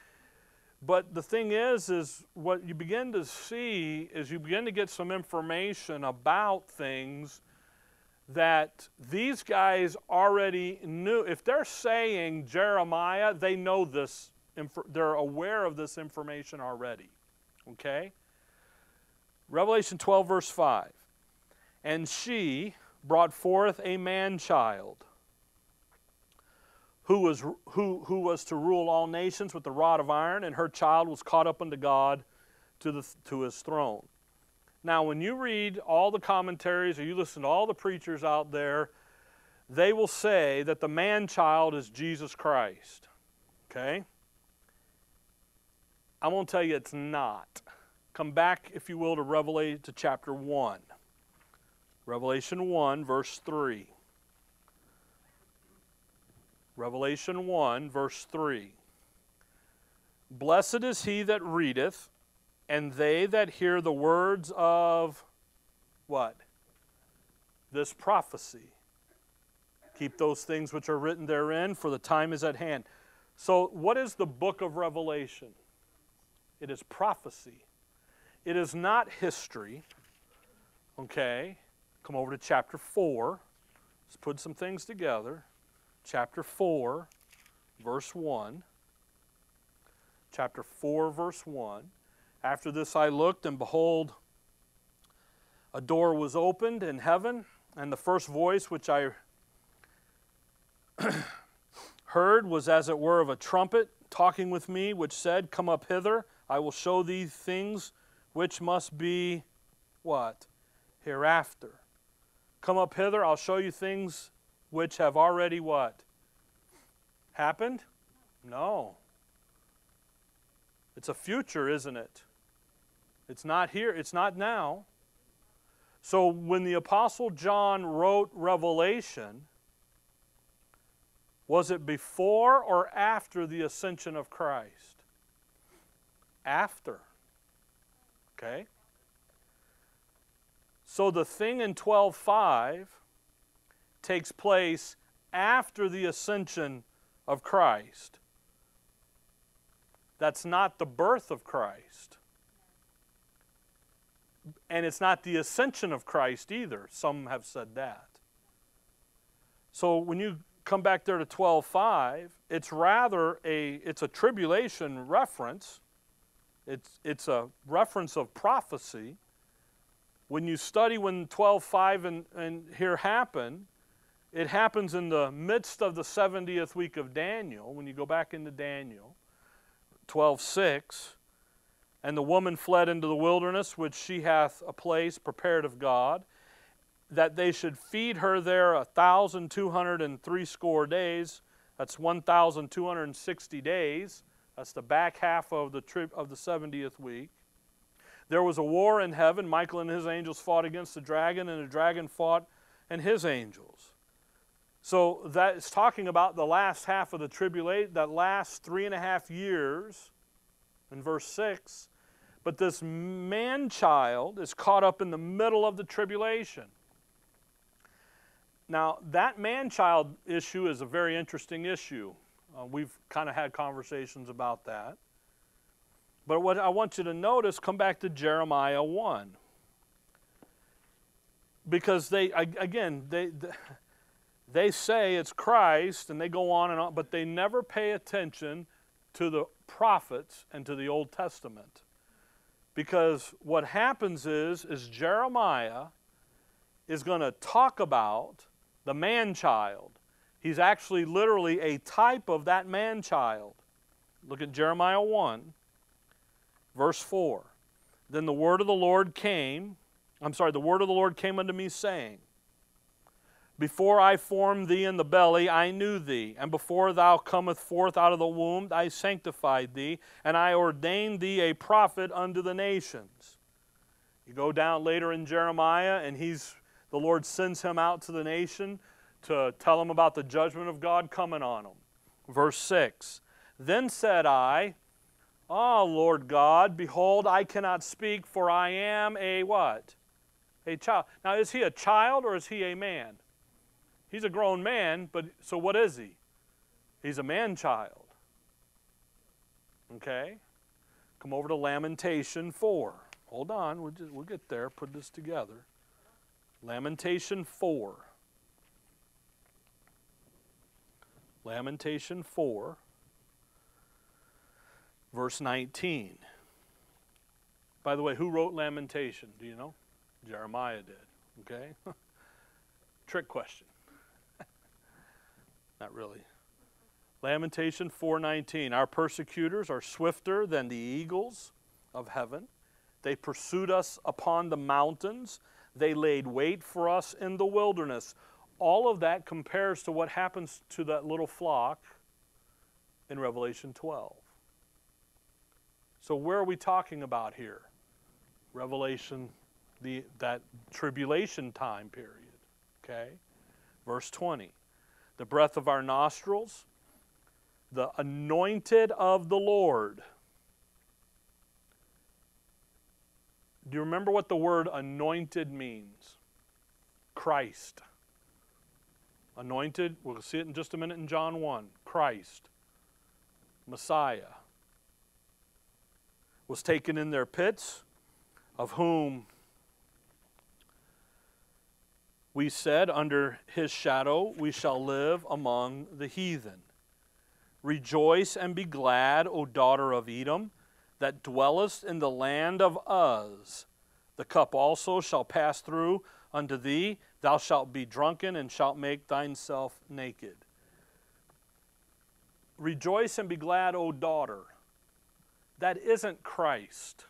But the thing is, is what you begin to see is you begin to get some information about things that these guys already knew. If they're saying Jeremiah, they know this. They're aware of this information already. Okay? Revelation 12, verse 5. And she brought forth a man child, who was, who, who was to rule all nations with the rod of iron, and her child was caught up unto God to, the, to his throne. Now, when you read all the commentaries or you listen to all the preachers out there, they will say that the man child is Jesus Christ. Okay? I'm going to tell you it's not. Come back, if you will, to Revelation to chapter 1. Revelation 1, verse 3. Revelation 1, verse 3. Blessed is he that readeth, and they that hear the words of what? This prophecy. Keep those things which are written therein, for the time is at hand. So, what is the book of Revelation? It is prophecy. It is not history. Okay? Come over to chapter 4. Let's put some things together chapter 4, verse 1. Chapter 4, verse 1. After this I looked, and behold, a door was opened in heaven, and the first voice which I heard was as it were of a trumpet talking with me, which said, Come up hither, I will show thee things which must be what? Hereafter. Come up hither, I'll show you things which have already what? Happened? No. It's a future, isn't it? It's not here, it's not now. So when the Apostle John wrote Revelation, was it before or after the ascension of Christ? After. Okay? So the thing in 12:5 takes place after the ascension of Christ. That's not the birth of Christ. And it's not the ascension of Christ either. Some have said that. So when you come back there to 12:5, it's rather a it's a tribulation reference. It's it's a reference of prophecy. When you study when 12:5 and, and here happen, it happens in the midst of the 70th week of Daniel, when you go back into Daniel 12 6. And the woman fled into the wilderness, which she hath a place prepared of God, that they should feed her there a thousand two hundred and three score days. That's one thousand two hundred and sixty days. That's the back half of the trip of the 70th week. There was a war in heaven. Michael and his angels fought against the dragon, and the dragon fought and his angels. So that is talking about the last half of the tribulation, that last three and a half years in verse 6. But this man child is caught up in the middle of the tribulation. Now, that man child issue is a very interesting issue. Uh, we've kind of had conversations about that. But what I want you to notice, come back to Jeremiah 1. Because they, again, they, they say it's Christ and they go on and on, but they never pay attention to the prophets and to the Old Testament. Because what happens is, is Jeremiah is going to talk about the man child. He's actually literally a type of that man child. Look at Jeremiah 1, verse 4. Then the word of the Lord came, I'm sorry, the word of the Lord came unto me, saying, before I formed thee in the belly, I knew thee, and before thou comest forth out of the womb, I sanctified thee, and I ordained thee a prophet unto the nations. You go down later in Jeremiah, and he's the Lord sends him out to the nation to tell him about the judgment of God coming on him. Verse 6 Then said I, Ah, oh, Lord God, behold, I cannot speak, for I am a what? A child. Now, is he a child or is he a man? He's a grown man, but so what is he? He's a man child. Okay? Come over to Lamentation 4. Hold on, we'll, just, we'll get there, put this together. Lamentation 4. Lamentation 4, verse 19. By the way, who wrote Lamentation? Do you know? Jeremiah did. Okay? Trick question. Not really. Lamentation 4:19 Our persecutors are swifter than the eagles of heaven. They pursued us upon the mountains. They laid wait for us in the wilderness. All of that compares to what happens to that little flock in Revelation 12. So where are we talking about here? Revelation the that tribulation time period. Okay? Verse 20. The breath of our nostrils, the anointed of the Lord. Do you remember what the word anointed means? Christ. Anointed, we'll see it in just a minute in John 1. Christ, Messiah, was taken in their pits, of whom we said, Under his shadow we shall live among the heathen. Rejoice and be glad, O daughter of Edom, that dwellest in the land of Uz. The cup also shall pass through unto thee. Thou shalt be drunken and shalt make thyself naked. Rejoice and be glad, O daughter. That isn't Christ.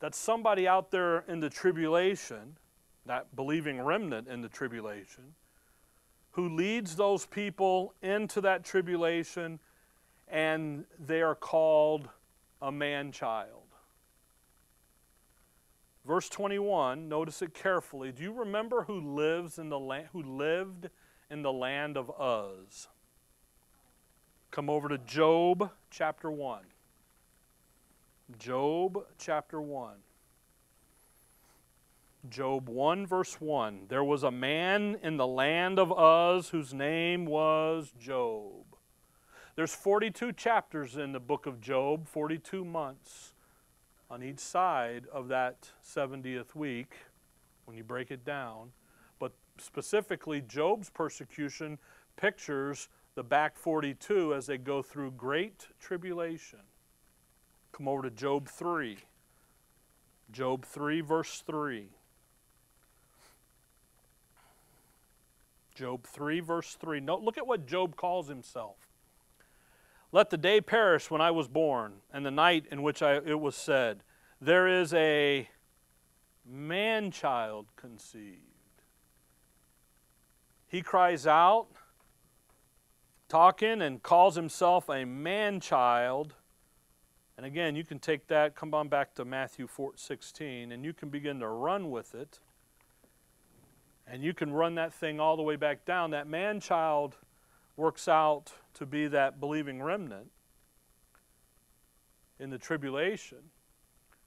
That's somebody out there in the tribulation, that believing remnant in the tribulation, who leads those people into that tribulation, and they are called a man child. Verse 21, notice it carefully. Do you remember who lives in the land who lived in the land of Uz? Come over to Job chapter 1. Job chapter 1. Job 1, verse 1. There was a man in the land of Uz whose name was Job. There's 42 chapters in the book of Job, 42 months on each side of that 70th week when you break it down. But specifically, Job's persecution pictures the back 42 as they go through great tribulation. Come over to Job 3. Job 3, verse 3. Job 3, verse 3. Note, look at what Job calls himself. Let the day perish when I was born, and the night in which I, it was said, There is a man child conceived. He cries out, talking, and calls himself a man child. And again, you can take that, come on back to Matthew 4, 16, and you can begin to run with it. And you can run that thing all the way back down. That man child works out to be that believing remnant in the tribulation.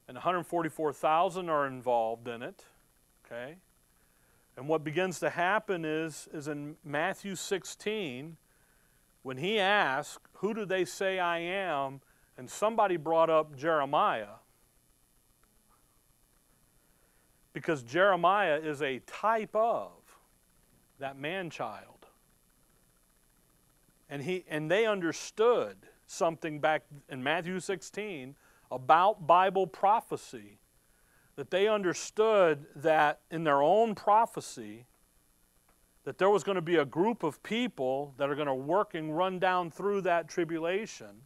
And 144,000 are involved in it. Okay? And what begins to happen is, is in Matthew 16, when he asked, Who do they say I am? and somebody brought up Jeremiah. Because Jeremiah is a type of that man child. And, he, and they understood something back in Matthew 16 about Bible prophecy. That they understood that in their own prophecy, that there was going to be a group of people that are going to work and run down through that tribulation.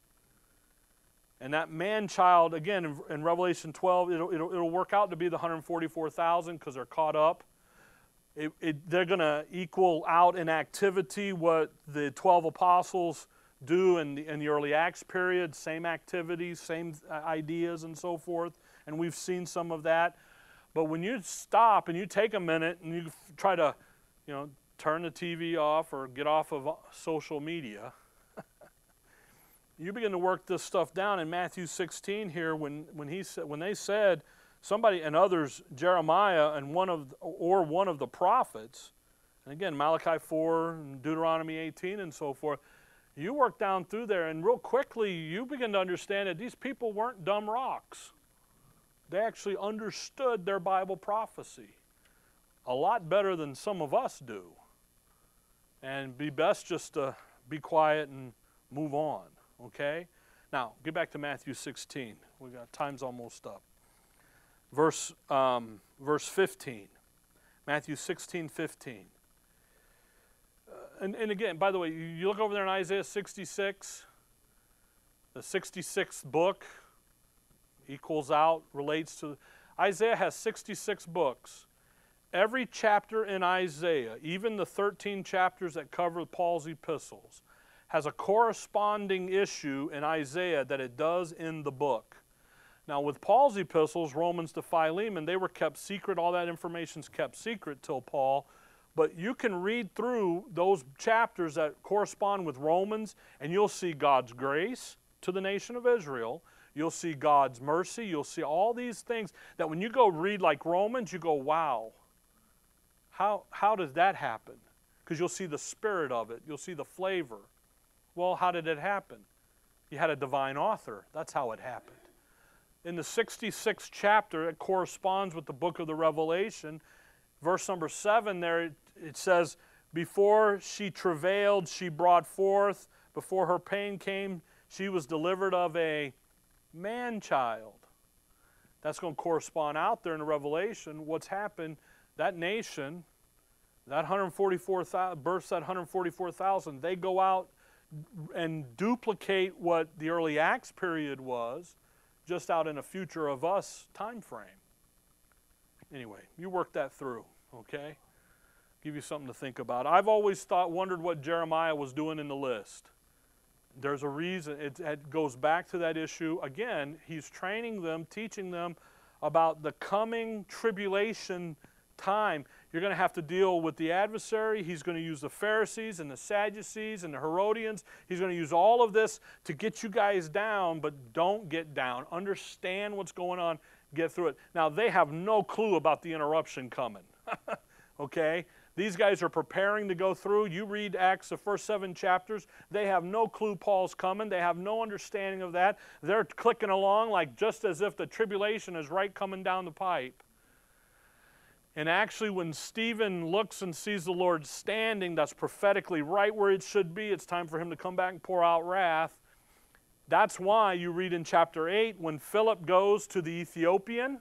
And that man child, again, in, Revelation 12, it'll, it'll, it'll, work out to be the 144,000 because they're caught up it, it, they're going to equal out in activity what the 12 apostles do in the, in the early Acts period, same activities, same uh, ideas, and so forth. And we've seen some of that. But when you stop and you take a minute and you try to, you know, turn the TV off or get off of uh, social media, you begin to work this stuff down in Matthew 16 here when, when, he, said when they said, somebody and others, Jeremiah and one of or one of the prophets, and again Malachi 4 and Deuteronomy 18 and so forth, you work down through there and real quickly you begin to understand that these people weren't dumb rocks. They actually understood their Bible prophecy a lot better than some of us do. And be best just to be quiet and move on, okay? Now, get back to Matthew 16. We got time's almost up verse, um, verse 15. Matthew 16, 15. Uh, and, and again, by the way, you look over there in Isaiah 66, the 66th book equals out, relates to. Isaiah has 66 books. Every chapter in Isaiah, even the 13 chapters that cover Paul's epistles, has a corresponding issue in Isaiah that it does in the book. Now, with Paul's epistles, Romans to Philemon, they were kept secret. All that information's kept secret till Paul. But you can read through those chapters that correspond with Romans, and you'll see God's grace to the nation of Israel. You'll see God's mercy. You'll see all these things that when you go read like Romans, you go, wow, how, how does that happen? Because you'll see the spirit of it, you'll see the flavor. Well, how did it happen? You had a divine author. That's how it happened. In the 66th chapter, it corresponds with the book of the Revelation. Verse number 7 there, it, says, Before she travailed, she brought forth. Before her pain came, she was delivered of a man child. That's going to correspond out there in the Revelation. What's happened, that nation, that 144,000, births that 144,000, they go out and duplicate what the early Acts period was, just out in a future of us time frame. Anyway, you work that through, okay? Give you something to think about. I've always thought, wondered what Jeremiah was doing in the list. There's a reason. It, it goes back to that issue. Again, he's training them, teaching them about the coming tribulation time. You're going to have to deal with the adversary. He's going to use the Pharisees and the Sadducees and the Herodians. He's going to use all of this to get you guys down, but don't get down. Understand what's going on, get through it. Now, they have no clue about the interruption coming. okay? These guys are preparing to go through. You read Acts, the first seven chapters. They have no clue Paul's coming. They have no understanding of that. They're clicking along like just as if the tribulation is right coming down the pipe. And actually, when Stephen looks and sees the Lord standing, that's prophetically right where it should be. It's time for him to come back and pour out wrath. That's why you read in chapter 8 when Philip goes to the Ethiopian,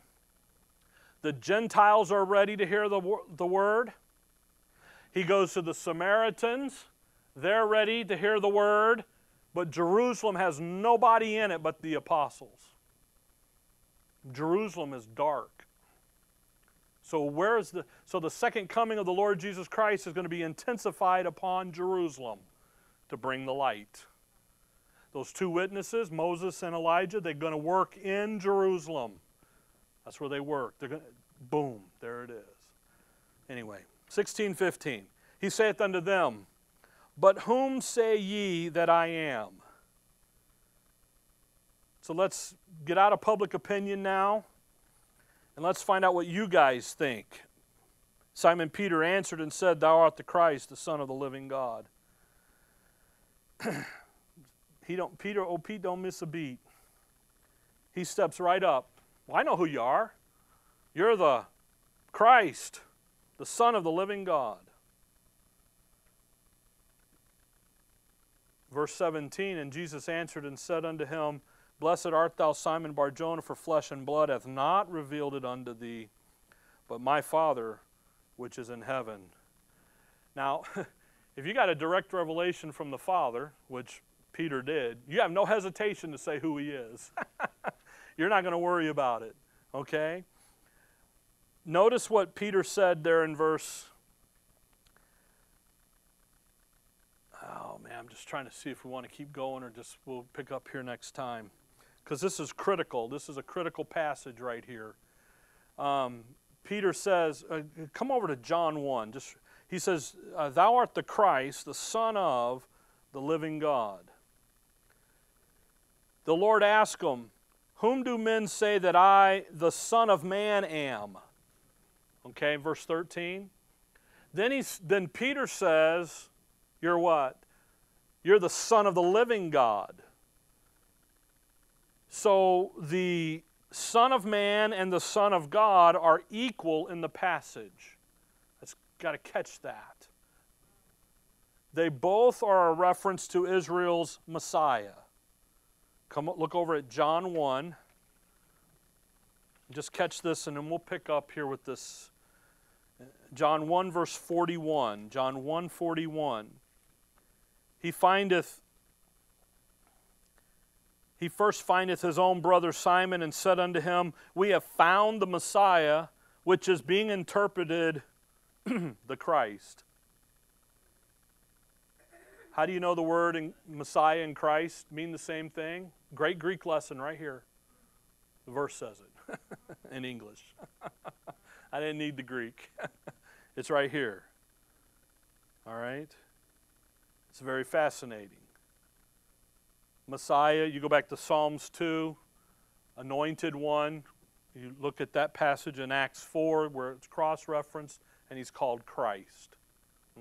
the Gentiles are ready to hear the, the word. He goes to the Samaritans, they're ready to hear the word, but Jerusalem has nobody in it but the apostles. Jerusalem is dark. So where is the so the second coming of the Lord Jesus Christ is going to be intensified upon Jerusalem to bring the light. Those two witnesses, Moses and Elijah, they're going to work in Jerusalem. That's where they work. They're going to, boom, there it is. Anyway, 1615. He saith unto them, But whom say ye that I am? So let's get out of public opinion now and let's find out what you guys think. Simon Peter answered and said, Thou art the Christ, the Son of the living God. he don't Peter, oh Pete, don't miss a beat. He steps right up. Well, I know who you are. You're the Christ, the Son of the living God. Verse 17, and Jesus answered and said unto him, Blessed art thou, Simon Barjona, for flesh and blood hath not revealed it unto thee, but my Father which is in heaven. Now, if you got a direct revelation from the Father, which Peter did, you have no hesitation to say who he is. You're not going to worry about it, okay? Notice what Peter said there in verse Oh man, I'm just trying to see if we want to keep going or just we'll pick up here next time because this is critical. This is a critical passage right here. Um, Peter says, uh, come over to John 1. Just, he says, uh, Thou art the Christ, the Son of the living God. The Lord asked him, Whom do men say that I, the Son of Man, am? Okay, verse 13. Then, he's, then Peter says, You're what? You're the Son of the living God. So the Son of Man and the Son of God are equal in the passage. That's got to catch that. They both are a reference to Israel's Messiah. Come look over at John 1. Just catch this and then we'll pick up here with this John 1 verse 41. John 1 41. he findeth he first findeth his own brother Simon and said unto him, We have found the Messiah, which is being interpreted the Christ. How do you know the word in Messiah and Christ mean the same thing? Great Greek lesson right here. The verse says it in English. I didn't need the Greek. it's right here. All right? It's very fascinating. Messiah, you go back to Psalms 2, anointed one. You look at that passage in Acts 4 where it's cross referenced, and he's called Christ.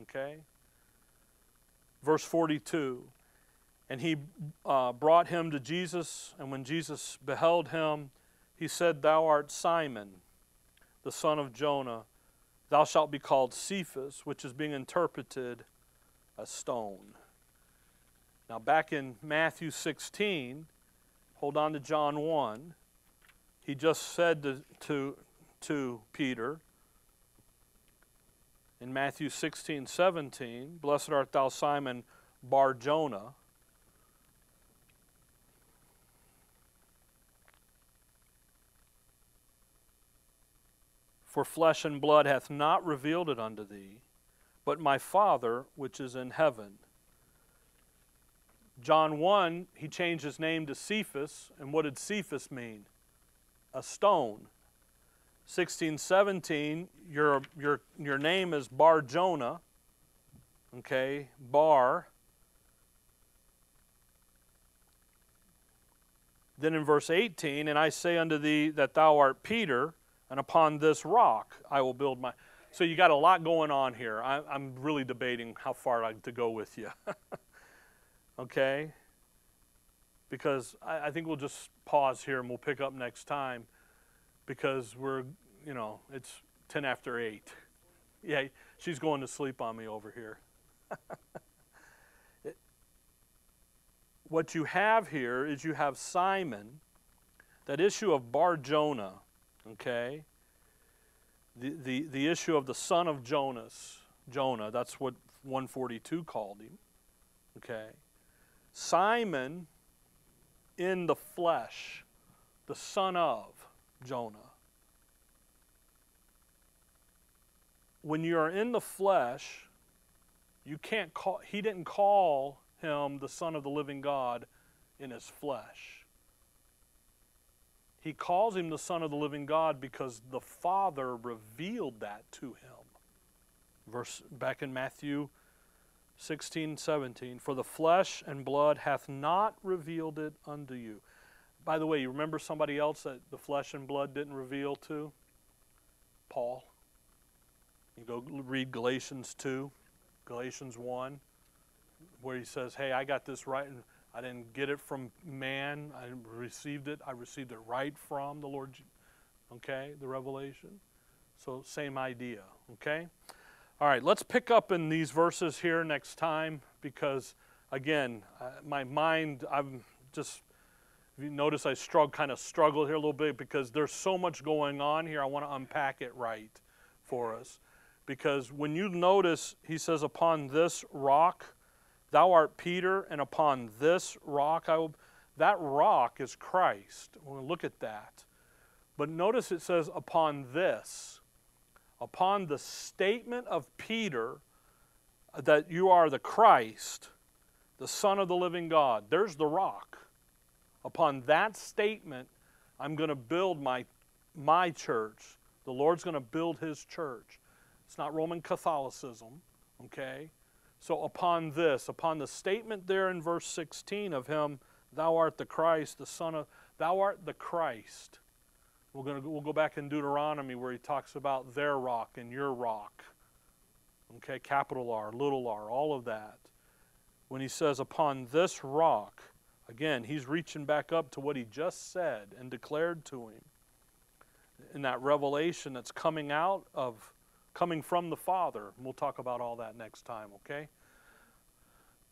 Okay? Verse 42 And he uh, brought him to Jesus, and when Jesus beheld him, he said, Thou art Simon, the son of Jonah. Thou shalt be called Cephas, which is being interpreted a stone. Now, back in Matthew 16, hold on to John 1, he just said to, to, to Peter in Matthew 16, 17, Blessed art thou, Simon Bar Jonah. For flesh and blood hath not revealed it unto thee, but my Father which is in heaven. John 1, he changed his name to Cephas. And what did Cephas mean? A stone. 1617, your, your, your name is Bar Jonah. Okay, Bar. Then in verse 18, and I say unto thee that thou art Peter, and upon this rock I will build my. So you got a lot going on here. I, am really debating how far I, to go with you. okay? Because I, I think we'll just pause here and we'll pick up next time because we're, you know, it's 10 after 8. Yeah, she's going to sleep on me over here. what you have here is you have Simon, that issue of Bar Jonah, okay? The, the, the issue of the son of Jonas, Jonah, that's what 142 called him, okay? Simon in the flesh, the son of Jonah. When you are in the flesh, you can't call, he didn't call him the son of the living God in his flesh. He calls him the son of the living God because the Father revealed that to him. Verse back in Matthew 16, 17. For the flesh and blood hath not revealed it unto you. By the way, you remember somebody else that the flesh and blood didn't reveal to? Paul. You go read Galatians 2, Galatians 1, where he says, Hey, I got this right. And I didn't get it from man. I received it. I received it right from the Lord. Okay, the revelation. So, same idea. Okay? All right, let's pick up in these verses here next time because, again, uh, my mind, I'm just, you notice I struggle, kind of struggle here a little bit because there's so much going on here. I want to unpack it right for us. Because when you notice, he says, Upon this rock, thou art Peter, and upon this rock I will. That rock is Christ. We'll look at that. But notice it says, Upon this upon the statement of Peter that you are the Christ, the Son of the living God, there's the rock. Upon that statement, I'm going to build my, my church. The Lord's going to build his church. It's not Roman Catholicism, okay? So, upon this, upon the statement there in verse 16 of him, Thou art the Christ, the Son of, Thou art the Christ. We're going to, we'll go back in Deuteronomy where he talks about their rock and your rock. Okay, capital R, little r, all of that. When he says, upon this rock, again, he's reaching back up to what he just said and declared to him. In that revelation that's coming out of, coming from the Father. And we'll talk about all that next time, okay?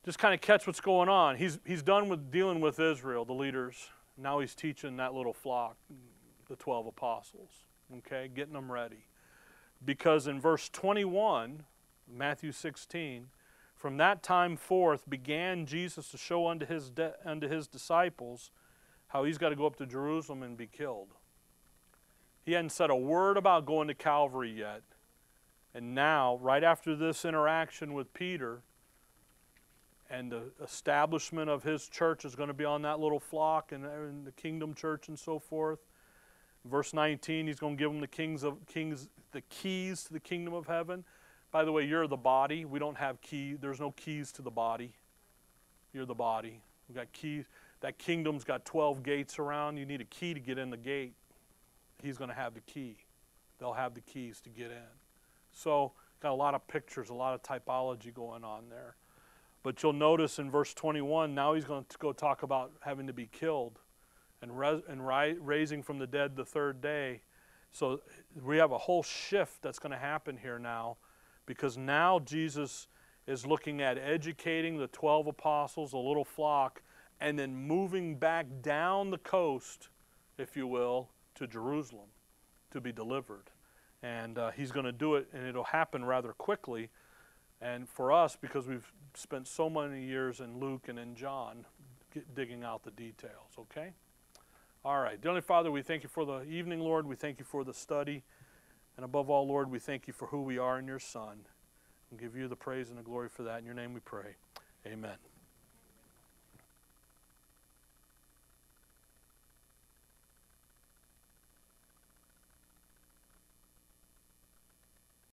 Just kind of catch what's going on. He's, he's done with dealing with Israel, the leaders. Now he's teaching that little flock the 12 apostles, okay, getting them ready. Because in verse 21, Matthew 16, From that time forth began Jesus to show unto his, de- unto his disciples how he's got to go up to Jerusalem and be killed. He hadn't said a word about going to Calvary yet. And now, right after this interaction with Peter, and the establishment of his church is going to be on that little flock and, and the kingdom church and so forth. Verse 19, he's going to give them the kings of kings the keys to the kingdom of heaven. By the way, you're the body. We don't have key. There's no keys to the body. You're the body. We got keys. That kingdom's got 12 gates around. You need a key to get in the gate. He's going to have the key. They'll have the keys to get in. So, got a lot of pictures, a lot of typology going on there. But you'll notice in verse 21, now he's going to go talk about having to be killed and, and raising from the dead the third day. So we have a whole shift that's going to happen here now because now Jesus is looking at educating the 12 apostles, a little flock, and then moving back down the coast, if you will, to Jerusalem to be delivered. And uh, he's going to do it, and it'll happen rather quickly. And for us, because we've spent so many years in Luke and in John, digging out the details, okay? All right. Dearly Father, we thank you for the evening, Lord. We thank you for the study. And above all, Lord, we thank you for who we are in your Son. And give you the praise and the glory for that. In your name we pray. Amen.